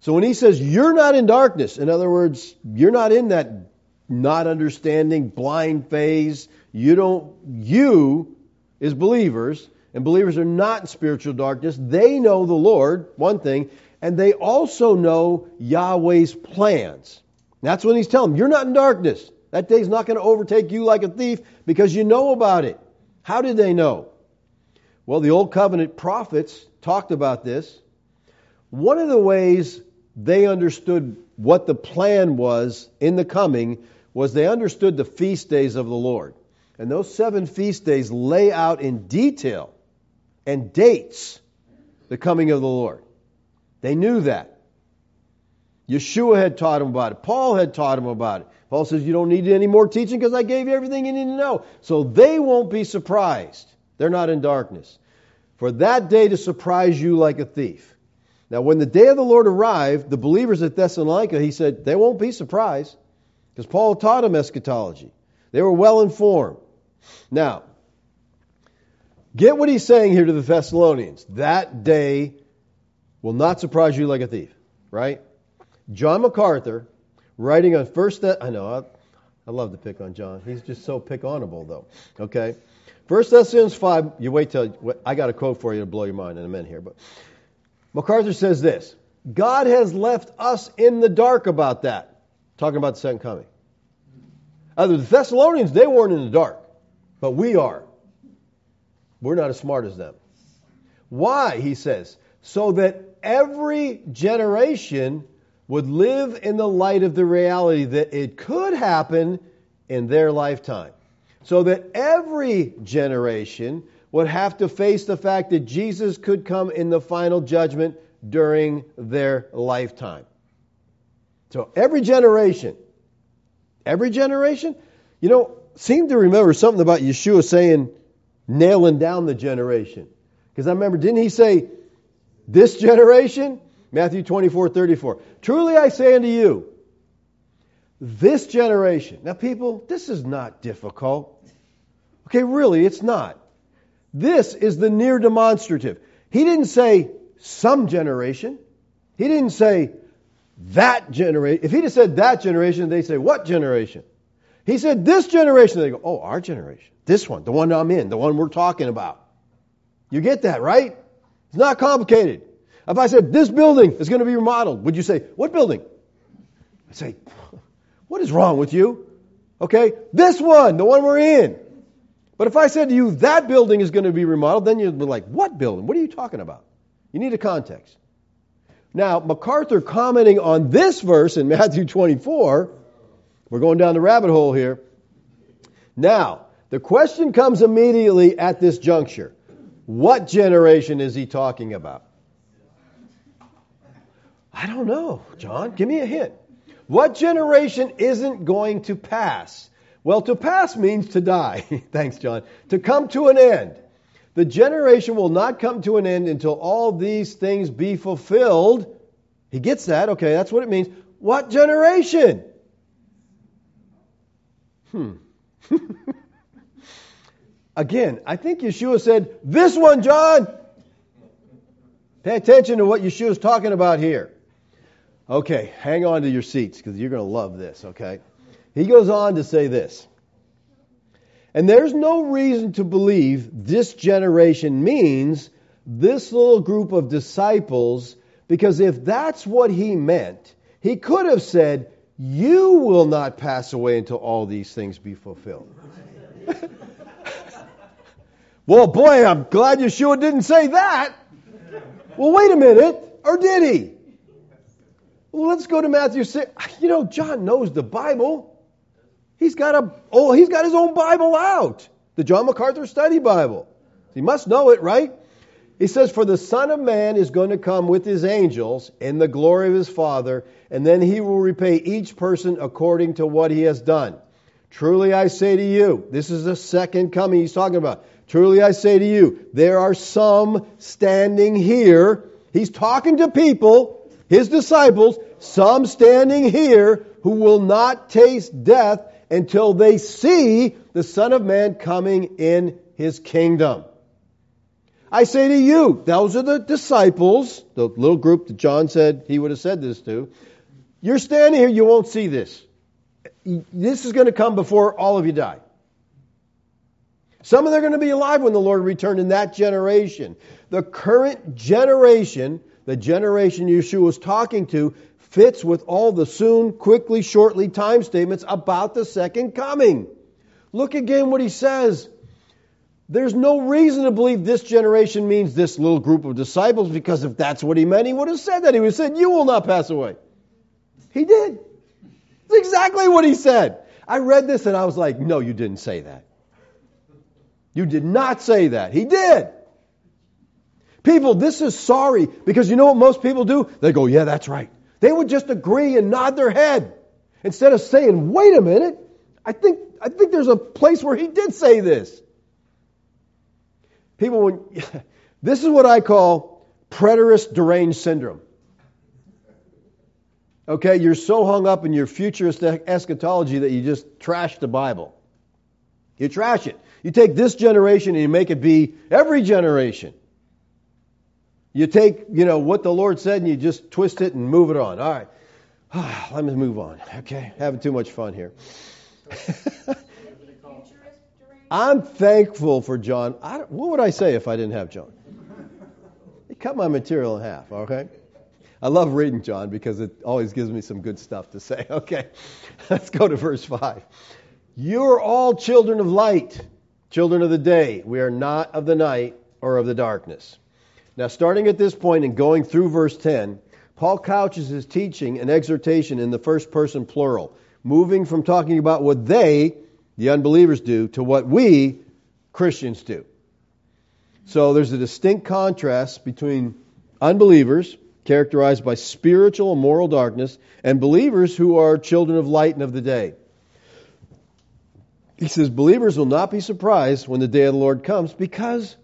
So when he says you're not in darkness, in other words, you're not in that not understanding, blind phase, you don't, you as believers, and believers are not in spiritual darkness. They know the Lord, one thing, and they also know Yahweh's plans. That's when he's telling them, you're not in darkness. That day's not going to overtake you like a thief because you know about it. How did they know? Well, the Old Covenant prophets talked about this. One of the ways they understood what the plan was in the coming was they understood the feast days of the Lord. And those seven feast days lay out in detail and dates the coming of the Lord. They knew that. Yeshua had taught him about it. Paul had taught him about it. Paul says, You don't need any more teaching because I gave you everything you need to know. So they won't be surprised. They're not in darkness. For that day to surprise you like a thief. Now, when the day of the Lord arrived, the believers at Thessalonica, he said, they won't be surprised because Paul taught them eschatology. They were well informed. Now, get what he's saying here to the Thessalonians. That day will not surprise you like a thief, right? John MacArthur, writing on First, I know, I, I love to pick on John. He's just so pick onable, though. Okay, First Thessalonians five. You wait till I got a quote for you to blow your mind in a minute here, but MacArthur says this: God has left us in the dark about that. Talking about the second coming. Other the Thessalonians, they weren't in the dark, but we are. We're not as smart as them. Why? He says, so that every generation would live in the light of the reality that it could happen in their lifetime. So that every generation would have to face the fact that Jesus could come in the final judgment during their lifetime. So every generation, every generation, you know, seem to remember something about Yeshua saying, nailing down the generation. Because I remember, didn't he say, this generation? Matthew 24, 34. Truly I say unto you, this generation. Now, people, this is not difficult. Okay, really, it's not. This is the near demonstrative. He didn't say some generation. He didn't say that generation. If he'd have said that generation, they say, what generation? He said this generation. They go, oh, our generation. This one, the one I'm in, the one we're talking about. You get that, right? It's not complicated. If I said, this building is going to be remodeled, would you say, what building? I'd say, what is wrong with you? Okay, this one, the one we're in. But if I said to you, that building is going to be remodeled, then you'd be like, what building? What are you talking about? You need a context. Now, MacArthur commenting on this verse in Matthew 24, we're going down the rabbit hole here. Now, the question comes immediately at this juncture. What generation is he talking about? I don't know, John. Give me a hint. What generation isn't going to pass? Well, to pass means to die. Thanks, John. To come to an end. The generation will not come to an end until all these things be fulfilled. He gets that. Okay, that's what it means. What generation? Hmm. Again, I think Yeshua said, This one, John. Pay attention to what Yeshua's talking about here. Okay, hang on to your seats because you're going to love this, okay? He goes on to say this. And there's no reason to believe this generation means this little group of disciples, because if that's what he meant, he could have said, You will not pass away until all these things be fulfilled. well, boy, I'm glad Yeshua didn't say that. Well, wait a minute. Or did he? Well, let's go to Matthew 6. You know, John knows the Bible. He's got a oh, he's got his own Bible out. The John MacArthur Study Bible. He must know it, right? He says, For the Son of Man is going to come with his angels in the glory of his Father, and then he will repay each person according to what he has done. Truly I say to you, this is the second coming he's talking about. Truly I say to you, there are some standing here. He's talking to people his disciples, some standing here who will not taste death until they see the Son of Man coming in his kingdom. I say to you, those are the disciples, the little group that John said he would have said this to. You're standing here, you won't see this. This is going to come before all of you die. Some of them are going to be alive when the Lord returned in that generation. The current generation, the generation Yeshua was talking to, fits with all the soon, quickly, shortly time statements about the second coming. Look again what he says. There's no reason to believe this generation means this little group of disciples because if that's what he meant, he would have said that. He would have said, You will not pass away. He did. That's exactly what he said. I read this and I was like, No, you didn't say that. You did not say that. He did. People, this is sorry because you know what most people do? They go, Yeah, that's right. They would just agree and nod their head instead of saying, Wait a minute. I think, I think there's a place where he did say this. People, when, this is what I call preterist deranged syndrome. Okay, you're so hung up in your futurist eschatology that you just trash the Bible. You trash it. You take this generation and you make it be every generation. You take, you know, what the Lord said and you just twist it and move it on. All right. Let me move on. Okay. Having too much fun here. I'm thankful for John. I, what would I say if I didn't have John? He cut my material in half, okay? I love reading John because it always gives me some good stuff to say. Okay, let's go to verse 5. You're all children of light, children of the day. We are not of the night or of the darkness. Now, starting at this point and going through verse 10, Paul couches his teaching and exhortation in the first person plural, moving from talking about what they the unbelievers do to what we Christians do. So there's a distinct contrast between unbelievers, characterized by spiritual and moral darkness, and believers who are children of light and of the day. He says believers will not be surprised when the day of the Lord comes because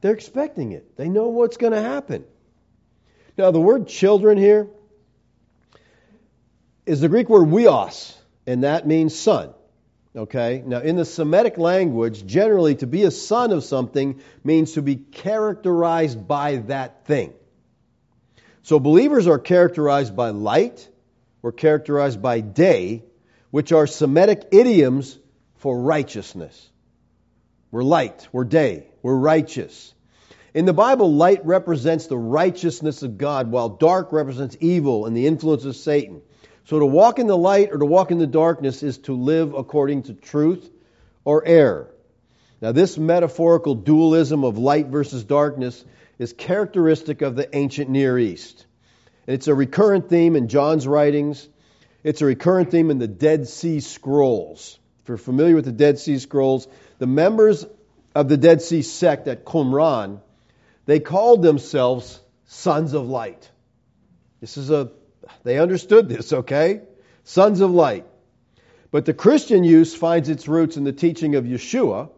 they're expecting it. They know what's going to happen. Now, the word children here is the Greek word huios, and that means son. Okay? Now, in the Semitic language, generally to be a son of something means to be characterized by that thing. So, believers are characterized by light, we're characterized by day, which are Semitic idioms for righteousness. We're light, we're day, we're righteous. In the Bible, light represents the righteousness of God, while dark represents evil and the influence of Satan. So to walk in the light or to walk in the darkness is to live according to truth or error. Now, this metaphorical dualism of light versus darkness is characteristic of the ancient Near East. And it's a recurrent theme in John's writings. It's a recurrent theme in the Dead Sea Scrolls. If you're familiar with the Dead Sea Scrolls, the members of the Dead Sea sect at Qumran, they called themselves sons of light. This is a they understood this, okay? Sons of light. But the Christian use finds its roots in the teaching of Yeshua,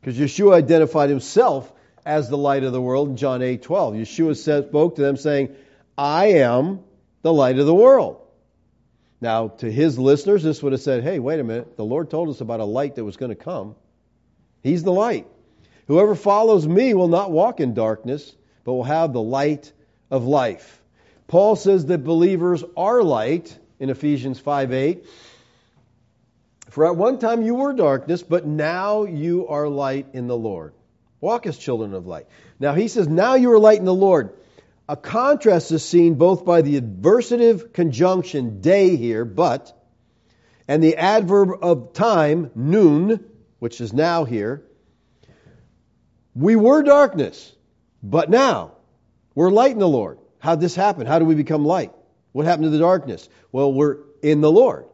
because Yeshua identified himself as the light of the world in John 8 12. Yeshua said, spoke to them saying, I am the light of the world. Now, to his listeners, this would have said, hey, wait a minute. The Lord told us about a light that was going to come. He's the light. Whoever follows me will not walk in darkness, but will have the light of life. Paul says that believers are light in Ephesians 5 8. For at one time you were darkness, but now you are light in the Lord. Walk as children of light. Now he says, now you are light in the Lord. A contrast is seen both by the adversative conjunction de here, but, and the adverb of time, nun, which is now here. We were darkness, but now we're light in the Lord. How'd this happen? How do we become light? What happened to the darkness? Well, we're in the Lord.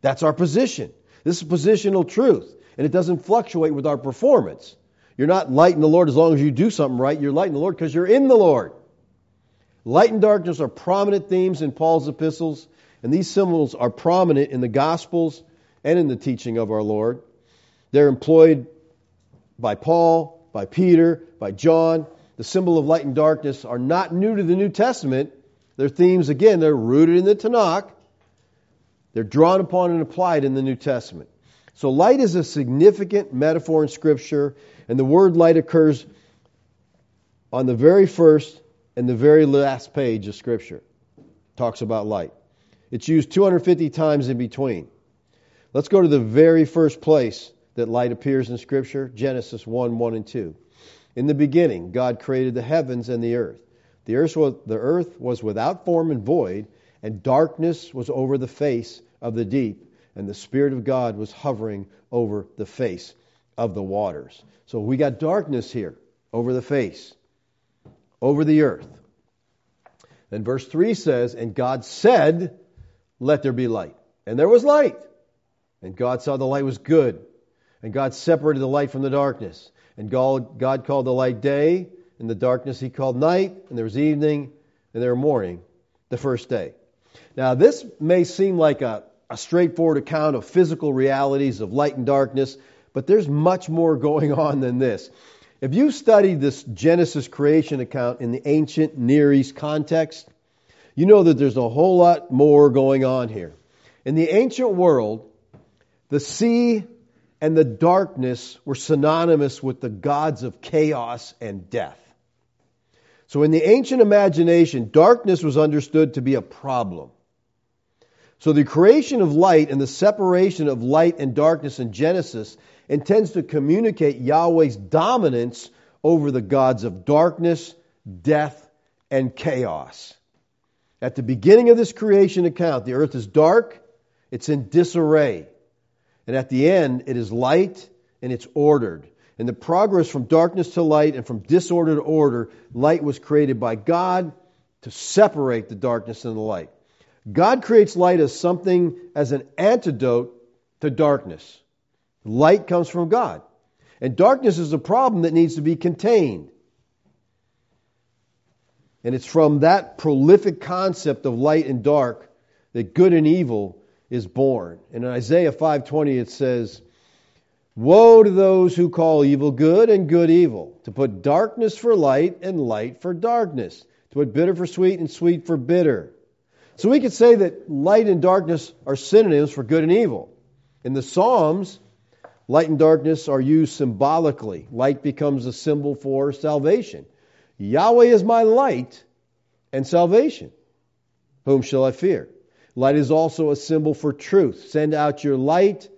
That's our position. This is positional truth, and it doesn't fluctuate with our performance. You're not light in the Lord as long as you do something right. You're light in the Lord because you're in the Lord. Light and darkness are prominent themes in Paul's epistles, and these symbols are prominent in the Gospels and in the teaching of our Lord. They're employed by Paul, by Peter, by John, the symbol of light and darkness are not new to the New Testament. Their themes, again, they're rooted in the Tanakh. They're drawn upon and applied in the New Testament. So light is a significant metaphor in Scripture, and the word light occurs on the very first and the very last page of Scripture. It Talks about light. It's used 250 times in between. Let's go to the very first place that light appears in Scripture Genesis 1 1 and 2. In the beginning, God created the heavens and the earth. The earth was, the earth was without form and void, and darkness was over the face of the deep, and the Spirit of God was hovering over the face of the waters. So we got darkness here over the face, over the earth. Then verse 3 says, And God said, Let there be light. And there was light. And God saw the light was good. And God separated the light from the darkness. And God, God called the light day, and the darkness he called night, and there was evening, and there was morning, the first day. Now, this may seem like a, a straightforward account of physical realities of light and darkness, but there's much more going on than this. If you study this Genesis creation account in the ancient Near East context, you know that there's a whole lot more going on here. In the ancient world, the sea and the darkness were synonymous with the gods of chaos and death. So in the ancient imagination, darkness was understood to be a problem. So the creation of light and the separation of light and darkness in Genesis intends to communicate Yahweh's dominance over the gods of darkness, death, and chaos. At the beginning of this creation account, the earth is dark, it's in disarray. And at the end, it is light and it's ordered. And the progress from darkness to light and from disorder to order, light was created by God to separate the darkness and the light. God creates light as something, as an antidote to darkness. Light comes from God. And darkness is a problem that needs to be contained. And it's from that prolific concept of light and dark that good and evil is born. In Isaiah 5:20 it says, "Woe to those who call evil good and good evil, to put darkness for light and light for darkness, to put bitter for sweet and sweet for bitter." So we could say that light and darkness are synonyms for good and evil. In the Psalms, light and darkness are used symbolically. Light becomes a symbol for salvation. Yahweh is my light and salvation. Whom shall I fear? Light is also a symbol for truth. Send out your light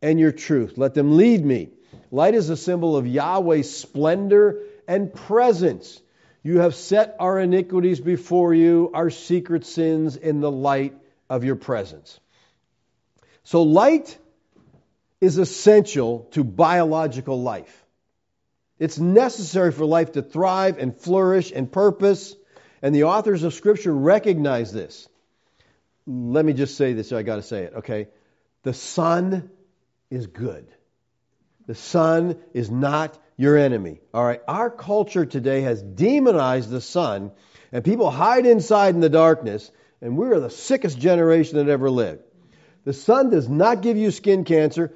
and your truth. Let them lead me. Light is a symbol of Yahweh's splendor and presence. You have set our iniquities before you, our secret sins in the light of your presence. So, light is essential to biological life. It's necessary for life to thrive and flourish and purpose, and the authors of Scripture recognize this let me just say this, I got to say it, okay? The sun is good. The sun is not your enemy. All right, our culture today has demonized the sun, and people hide inside in the darkness, and we're the sickest generation that ever lived. The sun does not give you skin cancer.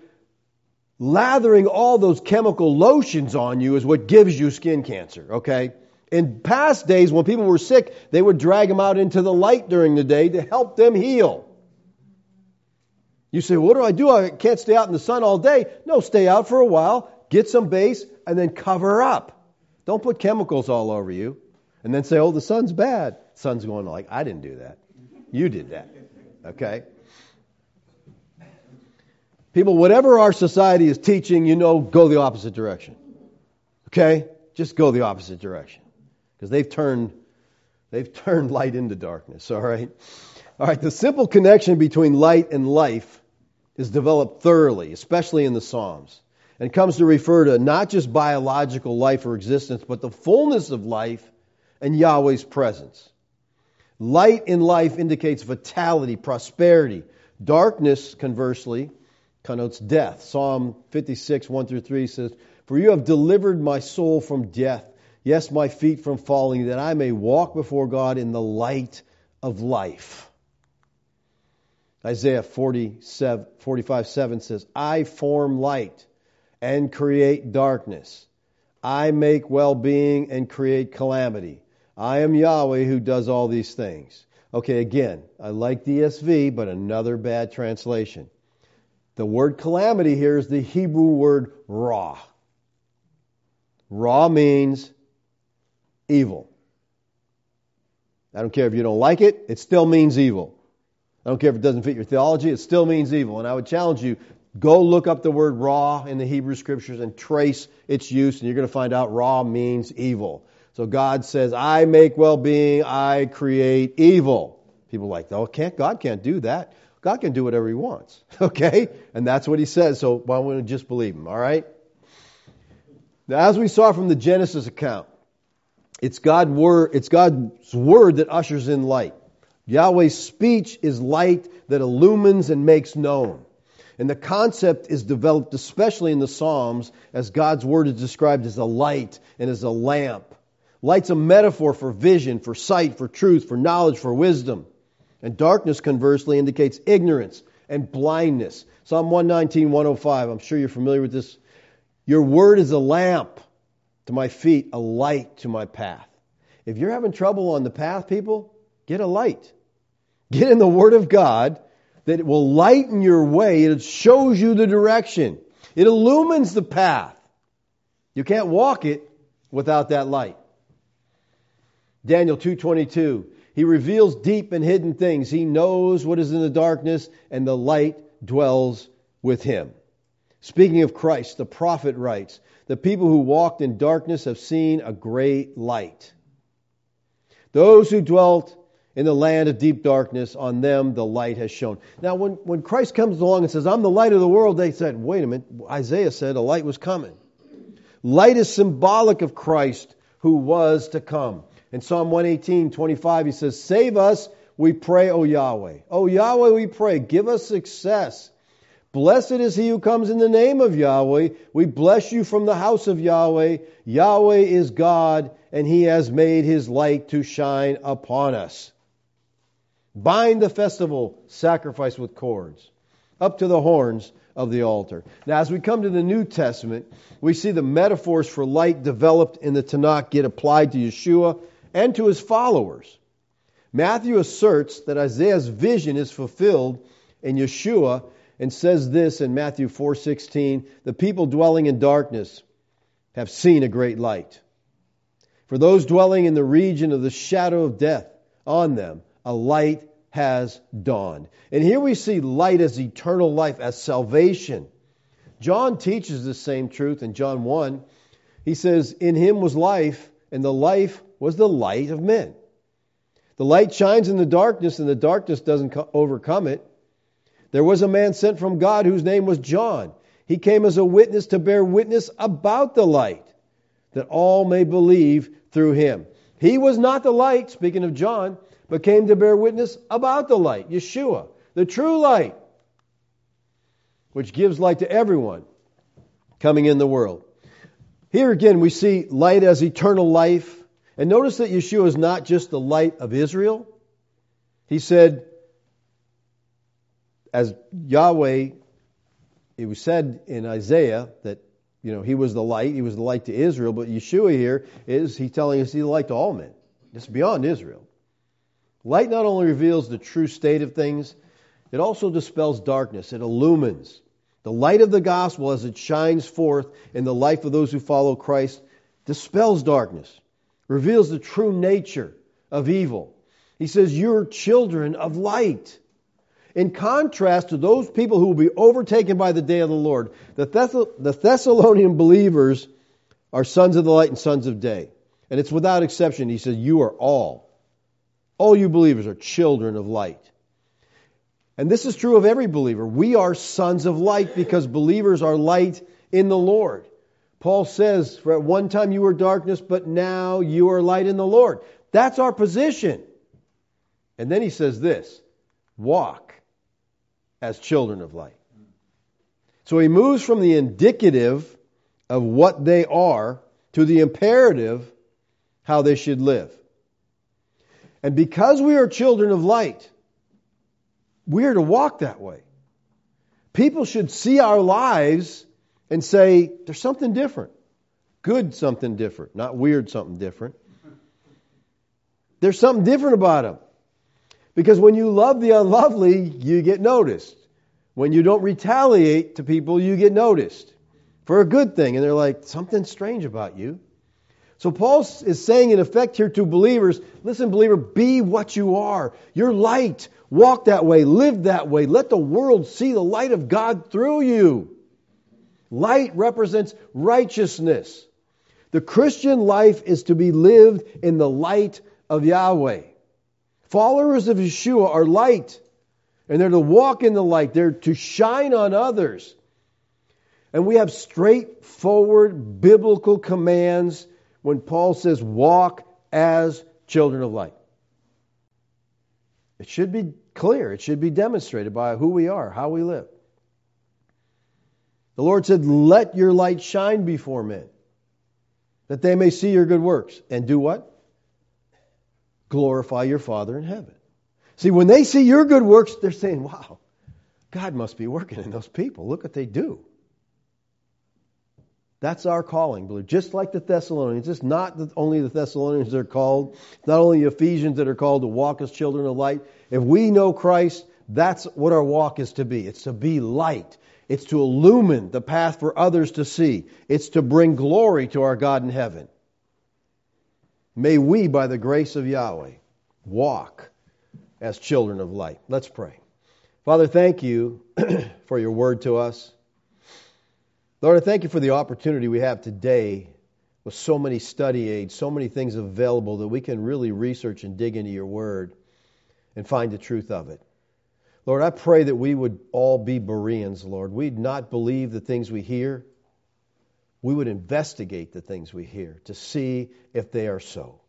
Lathering all those chemical lotions on you is what gives you skin cancer, okay? In past days, when people were sick, they would drag them out into the light during the day to help them heal. You say, What do I do? I can't stay out in the sun all day. No, stay out for a while, get some base, and then cover up. Don't put chemicals all over you and then say, Oh, the sun's bad. Sun's going like, I didn't do that. You did that. Okay? People, whatever our society is teaching, you know, go the opposite direction. Okay? Just go the opposite direction because they've turned they've turned light into darkness all right? All right the simple connection between light and life is developed thoroughly especially in the psalms and comes to refer to not just biological life or existence but the fullness of life and yahweh's presence. Light in life indicates vitality prosperity. Darkness conversely connotes death. Psalm 56 1 through 3 says for you have delivered my soul from death yes, my feet from falling, that I may walk before God in the light of life. Isaiah 47, 45 7 says, I form light and create darkness. I make well being and create calamity. I am Yahweh who does all these things. Okay, again, I like the ESV, but another bad translation. The word calamity here is the Hebrew word ra. Ra means evil. I don't care if you don't like it, it still means evil. I don't care if it doesn't fit your theology, it still means evil. And I would challenge you go look up the word ra in the Hebrew scriptures and trace its use, and you're going to find out ra means evil. So God says, I make well being, I create evil. People are like, oh, can't, God can't do that. God can do whatever he wants. Okay? And that's what he says, so why don't we just believe him, all right? Now, as we saw from the Genesis account, it's, God it's God's word that ushers in light. Yahweh's speech is light that illumines and makes known. And the concept is developed especially in the Psalms as God's word is described as a light and as a lamp. Light's a metaphor for vision, for sight, for truth, for knowledge, for wisdom. And darkness, conversely, indicates ignorance and blindness. Psalm 119, 105. I'm sure you're familiar with this. Your word is a lamp to my feet, a light to my path. If you're having trouble on the path, people, get a light. Get in the Word of God that it will lighten your way. It shows you the direction. It illumines the path. You can't walk it without that light. Daniel 2:22 He reveals deep and hidden things. He knows what is in the darkness and the light dwells with him. Speaking of Christ, the prophet writes, The people who walked in darkness have seen a great light. Those who dwelt in the land of deep darkness, on them the light has shone. Now, when, when Christ comes along and says, I'm the light of the world, they said, wait a minute, Isaiah said a light was coming. Light is symbolic of Christ who was to come. In Psalm 118, 25, he says, Save us, we pray, O Yahweh. O Yahweh, we pray, give us success. Blessed is he who comes in the name of Yahweh. We bless you from the house of Yahweh. Yahweh is God, and he has made his light to shine upon us. Bind the festival sacrifice with cords up to the horns of the altar. Now, as we come to the New Testament, we see the metaphors for light developed in the Tanakh get applied to Yeshua and to his followers. Matthew asserts that Isaiah's vision is fulfilled in Yeshua and says this in Matthew 4:16, "The people dwelling in darkness have seen a great light. For those dwelling in the region of the shadow of death, on them a light has dawned." And here we see light as eternal life, as salvation. John teaches the same truth in John 1. He says, "In him was life, and the life was the light of men." The light shines in the darkness, and the darkness doesn't overcome it. There was a man sent from God whose name was John. He came as a witness to bear witness about the light, that all may believe through him. He was not the light, speaking of John, but came to bear witness about the light, Yeshua, the true light, which gives light to everyone coming in the world. Here again, we see light as eternal life. And notice that Yeshua is not just the light of Israel. He said, as Yahweh, it was said in Isaiah that you know he was the light, he was the light to Israel, but Yeshua here is he telling us he's the light to all men. It's beyond Israel. Light not only reveals the true state of things, it also dispels darkness. It illumines. The light of the gospel, as it shines forth in the life of those who follow Christ, dispels darkness, reveals the true nature of evil. He says, You're children of light. In contrast to those people who will be overtaken by the day of the Lord, the, Thess- the Thessalonian believers are sons of the light and sons of day. And it's without exception. He says, You are all. All you believers are children of light. And this is true of every believer. We are sons of light because believers are light in the Lord. Paul says, For at one time you were darkness, but now you are light in the Lord. That's our position. And then he says this walk as children of light. So he moves from the indicative of what they are to the imperative how they should live. And because we are children of light, we are to walk that way. People should see our lives and say, there's something different. Good something different, not weird something different. There's something different about them. Because when you love the unlovely, you get noticed. When you don't retaliate to people, you get noticed for a good thing. And they're like, something strange about you. So Paul is saying, in effect, here to believers listen, believer, be what you are. You're light. Walk that way. Live that way. Let the world see the light of God through you. Light represents righteousness. The Christian life is to be lived in the light of Yahweh. Followers of Yeshua are light, and they're to walk in the light. They're to shine on others. And we have straightforward biblical commands when Paul says, walk as children of light. It should be clear, it should be demonstrated by who we are, how we live. The Lord said, Let your light shine before men, that they may see your good works. And do what? Glorify your Father in heaven. See, when they see your good works, they're saying, Wow, God must be working in those people. Look what they do. That's our calling, believe. Just like the Thessalonians, it's not only the Thessalonians that are called, not only the Ephesians that are called to walk as children of light. If we know Christ, that's what our walk is to be. It's to be light. It's to illumine the path for others to see. It's to bring glory to our God in heaven. May we, by the grace of Yahweh, walk as children of light. Let's pray. Father, thank you for your word to us. Lord, I thank you for the opportunity we have today with so many study aids, so many things available that we can really research and dig into your word and find the truth of it. Lord, I pray that we would all be Bereans, Lord. We'd not believe the things we hear. We would investigate the things we hear to see if they are so.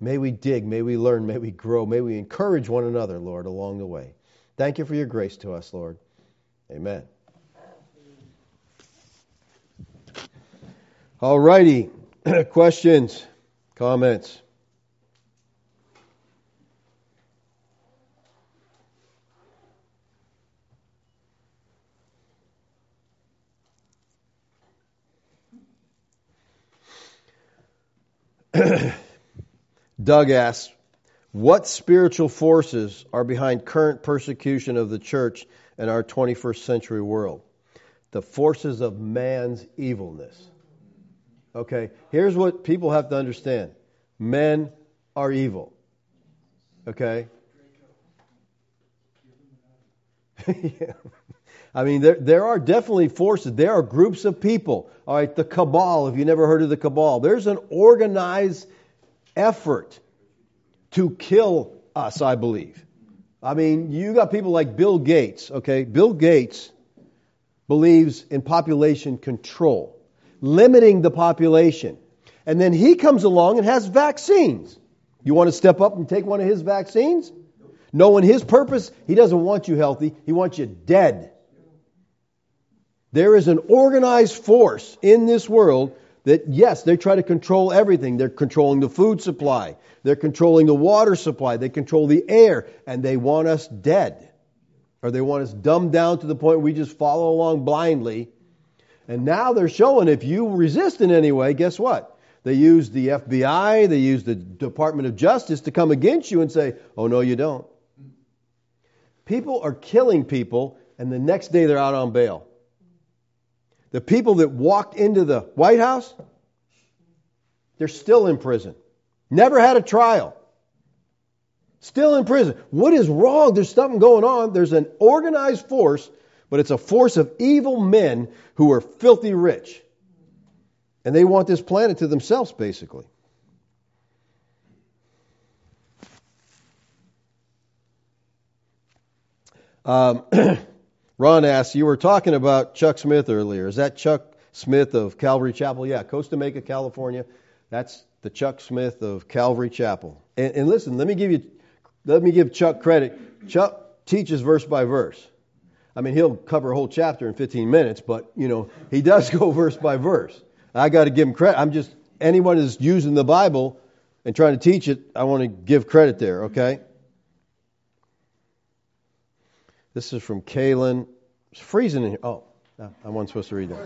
May we dig, may we learn, may we grow, may we encourage one another, Lord, along the way. Thank you for your grace to us, Lord. Amen. All righty. Questions, comments? Doug asks, what spiritual forces are behind current persecution of the church in our 21st century world? The forces of man's evilness. Okay, here's what people have to understand men are evil. Okay? yeah. I mean, there, there are definitely forces. There are groups of people. All right, the cabal, if you never heard of the cabal, there's an organized effort to kill us, I believe. I mean, you got people like Bill Gates, okay? Bill Gates believes in population control limiting the population. And then he comes along and has vaccines. You want to step up and take one of his vaccines? Knowing his purpose, he doesn't want you healthy, he wants you dead. There is an organized force in this world that, yes, they try to control everything. They're controlling the food supply, they're controlling the water supply, they control the air, and they want us dead. Or they want us dumbed down to the point we just follow along blindly and now they're showing if you resist in any way, guess what? They use the FBI, they use the Department of Justice to come against you and say, oh, no, you don't. People are killing people, and the next day they're out on bail. The people that walked into the White House, they're still in prison. Never had a trial. Still in prison. What is wrong? There's something going on. There's an organized force but it's a force of evil men who are filthy rich. And they want this planet to themselves, basically. Um, Ron asks, you were talking about Chuck Smith earlier. Is that Chuck Smith of Calvary Chapel? Yeah, Costa Mesa, California. That's the Chuck Smith of Calvary Chapel. And, and listen, let me give you, let me give Chuck credit. Chuck teaches verse by verse. I mean, he'll cover a whole chapter in 15 minutes, but, you know, he does go verse by verse. I got to give him credit. I'm just, anyone who's using the Bible and trying to teach it, I want to give credit there, okay? This is from Kalen. It's freezing in here. Oh, I wasn't supposed to read that.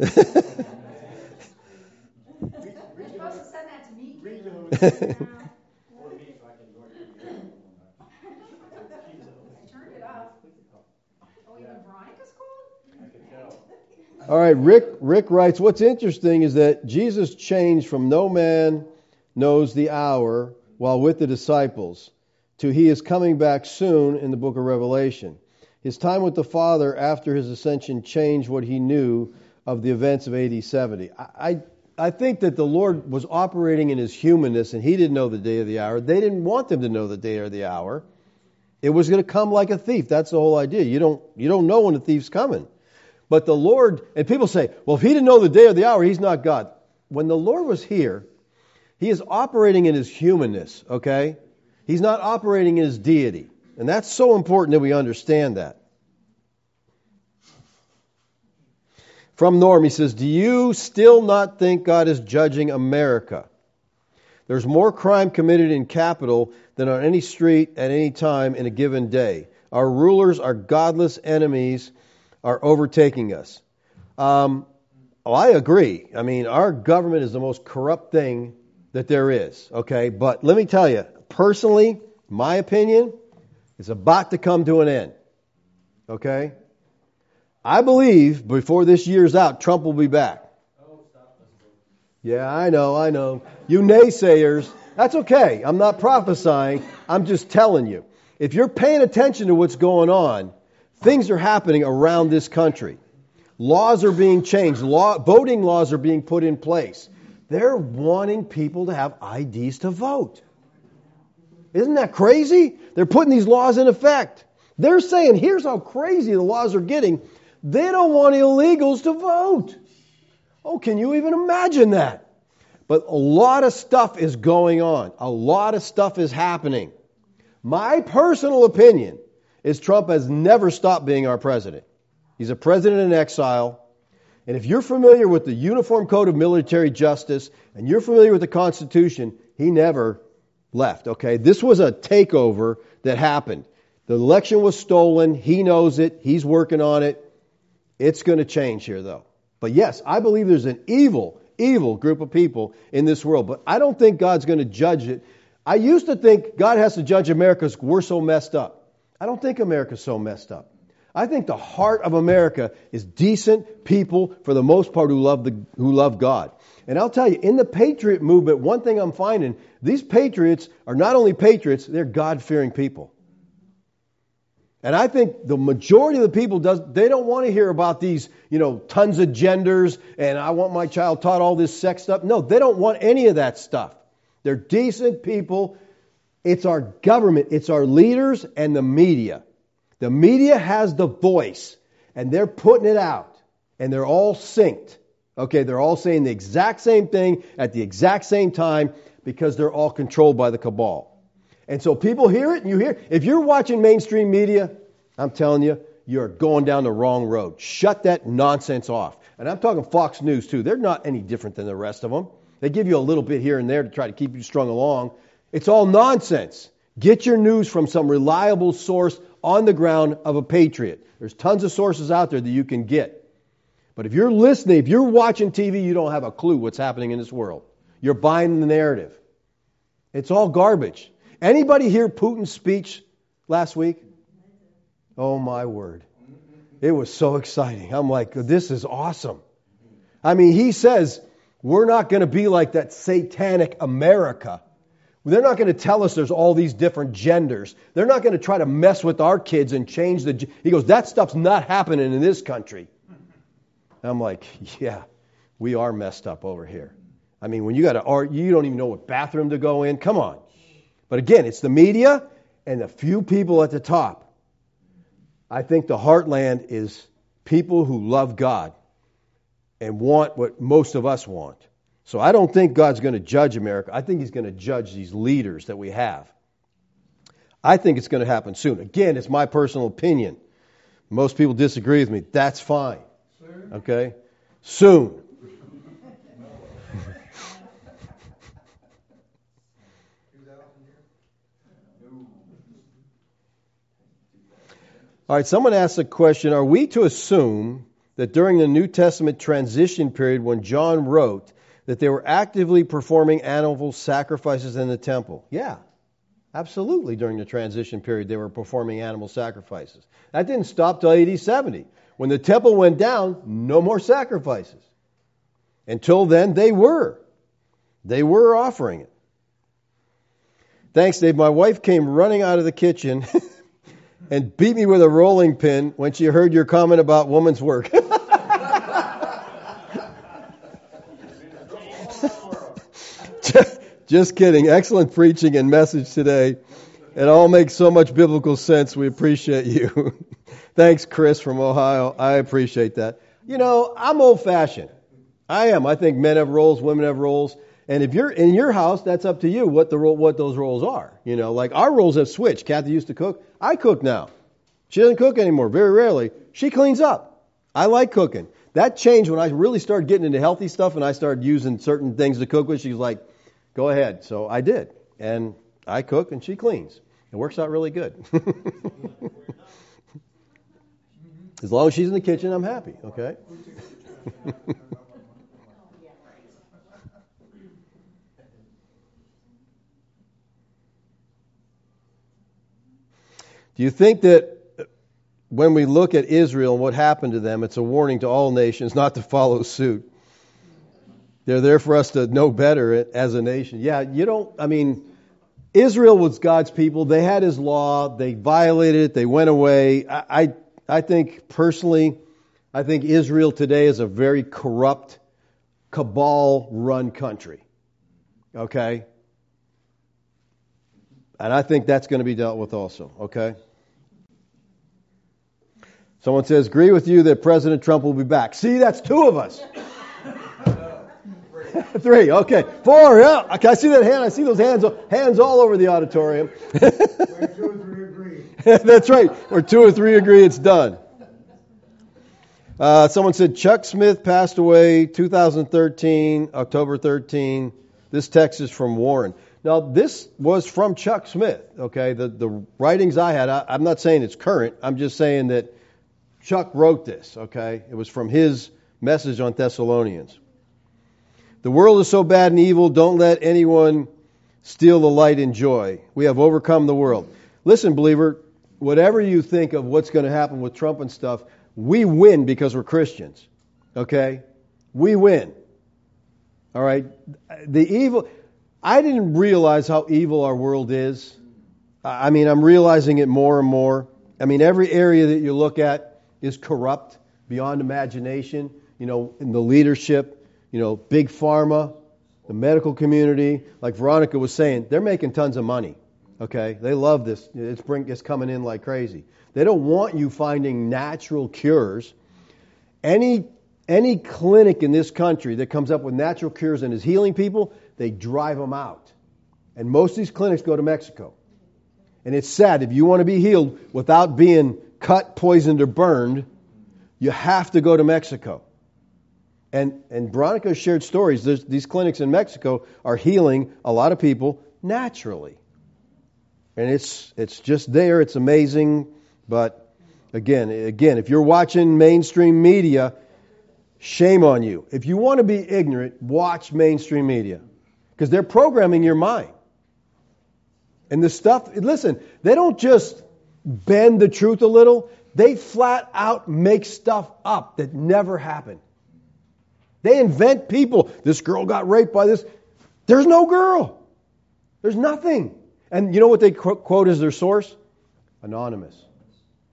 All right, Rick Rick writes, what's interesting is that Jesus changed from no man knows the hour while with the disciples to he is coming back soon in the book of Revelation. His time with the Father after his ascension changed what he knew of the events of AD 70. I, I, think that the Lord was operating in his humanness and he didn't know the day or the hour. They didn't want them to know the day or the hour. It was going to come like a thief. That's the whole idea. You don't, you don't know when the thief's coming. But the Lord, and people say, well, if he didn't know the day or the hour, he's not God. When the Lord was here, he is operating in his humanness, okay? He's not operating in his deity. And that's so important that we understand that. From Norm, he says, Do you still not think God is judging America? There's more crime committed in capital than on any street at any time in a given day. Our rulers, our godless enemies, are overtaking us. Um, oh, I agree. I mean, our government is the most corrupt thing that there is, okay? But let me tell you, personally, my opinion, is about to come to an end, okay? I believe before this year's out, Trump will be back. Yeah, I know, I know. You naysayers, that's okay. I'm not prophesying. I'm just telling you. If you're paying attention to what's going on, things are happening around this country. Laws are being changed. Law, voting laws are being put in place. They're wanting people to have IDs to vote. Isn't that crazy? They're putting these laws in effect. They're saying, here's how crazy the laws are getting. They don't want illegals to vote. Oh, can you even imagine that? But a lot of stuff is going on. A lot of stuff is happening. My personal opinion is Trump has never stopped being our president. He's a president in exile. And if you're familiar with the Uniform Code of Military Justice and you're familiar with the Constitution, he never left. Okay? This was a takeover that happened. The election was stolen. He knows it. He's working on it. It's going to change here, though. But yes, I believe there's an evil, evil group of people in this world. But I don't think God's going to judge it. I used to think God has to judge America because we're so messed up. I don't think America's so messed up. I think the heart of America is decent people, for the most part, who love, the, who love God. And I'll tell you, in the patriot movement, one thing I'm finding, these patriots are not only patriots, they're God fearing people. And I think the majority of the people does they don't want to hear about these, you know, tons of genders and I want my child taught all this sex stuff. No, they don't want any of that stuff. They're decent people. It's our government, it's our leaders and the media. The media has the voice and they're putting it out and they're all synced. Okay, they're all saying the exact same thing at the exact same time because they're all controlled by the cabal. And so people hear it and you hear. If you're watching mainstream media, I'm telling you, you're going down the wrong road. Shut that nonsense off. And I'm talking Fox News too. They're not any different than the rest of them. They give you a little bit here and there to try to keep you strung along. It's all nonsense. Get your news from some reliable source on the ground of a patriot. There's tons of sources out there that you can get. But if you're listening, if you're watching TV, you don't have a clue what's happening in this world. You're buying the narrative. It's all garbage. Anybody hear Putin's speech last week? Oh my word. It was so exciting. I'm like, this is awesome. I mean, he says, we're not going to be like that satanic America. They're not going to tell us there's all these different genders. They're not going to try to mess with our kids and change the. He goes, that stuff's not happening in this country. I'm like, yeah, we are messed up over here. I mean, when you got to, you don't even know what bathroom to go in. Come on. But again, it's the media and the few people at the top. I think the heartland is people who love God and want what most of us want. So I don't think God's going to judge America. I think He's going to judge these leaders that we have. I think it's going to happen soon. Again, it's my personal opinion. Most people disagree with me. That's fine. Okay? Soon. All right, someone asked a question Are we to assume that during the New Testament transition period when John wrote, that they were actively performing animal sacrifices in the temple. Yeah, absolutely. During the transition period, they were performing animal sacrifices. That didn't stop till AD 70. When the temple went down, no more sacrifices. Until then, they were. They were offering it. Thanks, Dave. My wife came running out of the kitchen and beat me with a rolling pin when she heard your comment about woman's work. Just kidding. Excellent preaching and message today. It all makes so much biblical sense. We appreciate you. Thanks, Chris from Ohio. I appreciate that. You know, I'm old fashioned. I am. I think men have roles, women have roles. And if you're in your house, that's up to you what the role, what those roles are. You know, like our roles have switched. Kathy used to cook. I cook now. She doesn't cook anymore, very rarely. She cleans up. I like cooking. That changed when I really started getting into healthy stuff and I started using certain things to cook with. She's like, go ahead. So I did. And I cook and she cleans. It works out really good. as long as she's in the kitchen, I'm happy, okay? Do you think that when we look at Israel and what happened to them, it's a warning to all nations not to follow suit? They're there for us to know better as a nation. Yeah, you don't, I mean, Israel was God's people. They had His law. They violated it. They went away. I, I, I think personally, I think Israel today is a very corrupt, cabal run country. Okay? And I think that's going to be dealt with also. Okay? Someone says, agree with you that President Trump will be back. See, that's two of us. Three, okay. Four, yeah. I see that hand. I see those hands, hands all over the auditorium. that's right. Where two or three agree, it's done. Uh, someone said Chuck Smith passed away 2013, October 13. This text is from Warren. Now, this was from Chuck Smith, okay? The, the writings I had, I, I'm not saying it's current. I'm just saying that Chuck wrote this, okay? It was from his message on Thessalonians. The world is so bad and evil, don't let anyone steal the light and joy. We have overcome the world. Listen, believer, whatever you think of what's going to happen with Trump and stuff, we win because we're Christians, okay? We win. All right? The evil, I didn't realize how evil our world is. I mean, I'm realizing it more and more. I mean, every area that you look at, is corrupt beyond imagination. You know, in the leadership, you know, big pharma, the medical community, like Veronica was saying, they're making tons of money. Okay, they love this. It's bring it's coming in like crazy. They don't want you finding natural cures. Any any clinic in this country that comes up with natural cures and is healing people, they drive them out. And most of these clinics go to Mexico. And it's sad if you want to be healed without being cut, poisoned, or burned, you have to go to Mexico. And, and Veronica shared stories. There's, these clinics in Mexico are healing a lot of people naturally. And it's, it's just there. It's amazing. But again, again, if you're watching mainstream media, shame on you. If you want to be ignorant, watch mainstream media because they're programming your mind. And the stuff, listen, they don't just bend the truth a little, they flat out make stuff up that never happened. They invent people. This girl got raped by this. There's no girl. There's nothing. And you know what they quote as their source? Anonymous.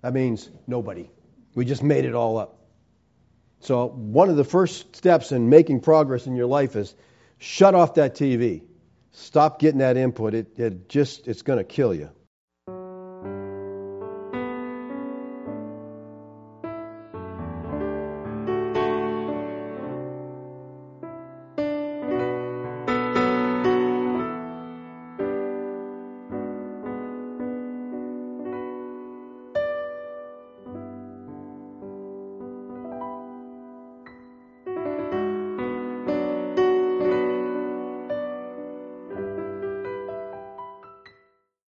That means nobody. We just made it all up. So, one of the first steps in making progress in your life is shut off that TV. Stop getting that input. It, it just, it's going to kill you.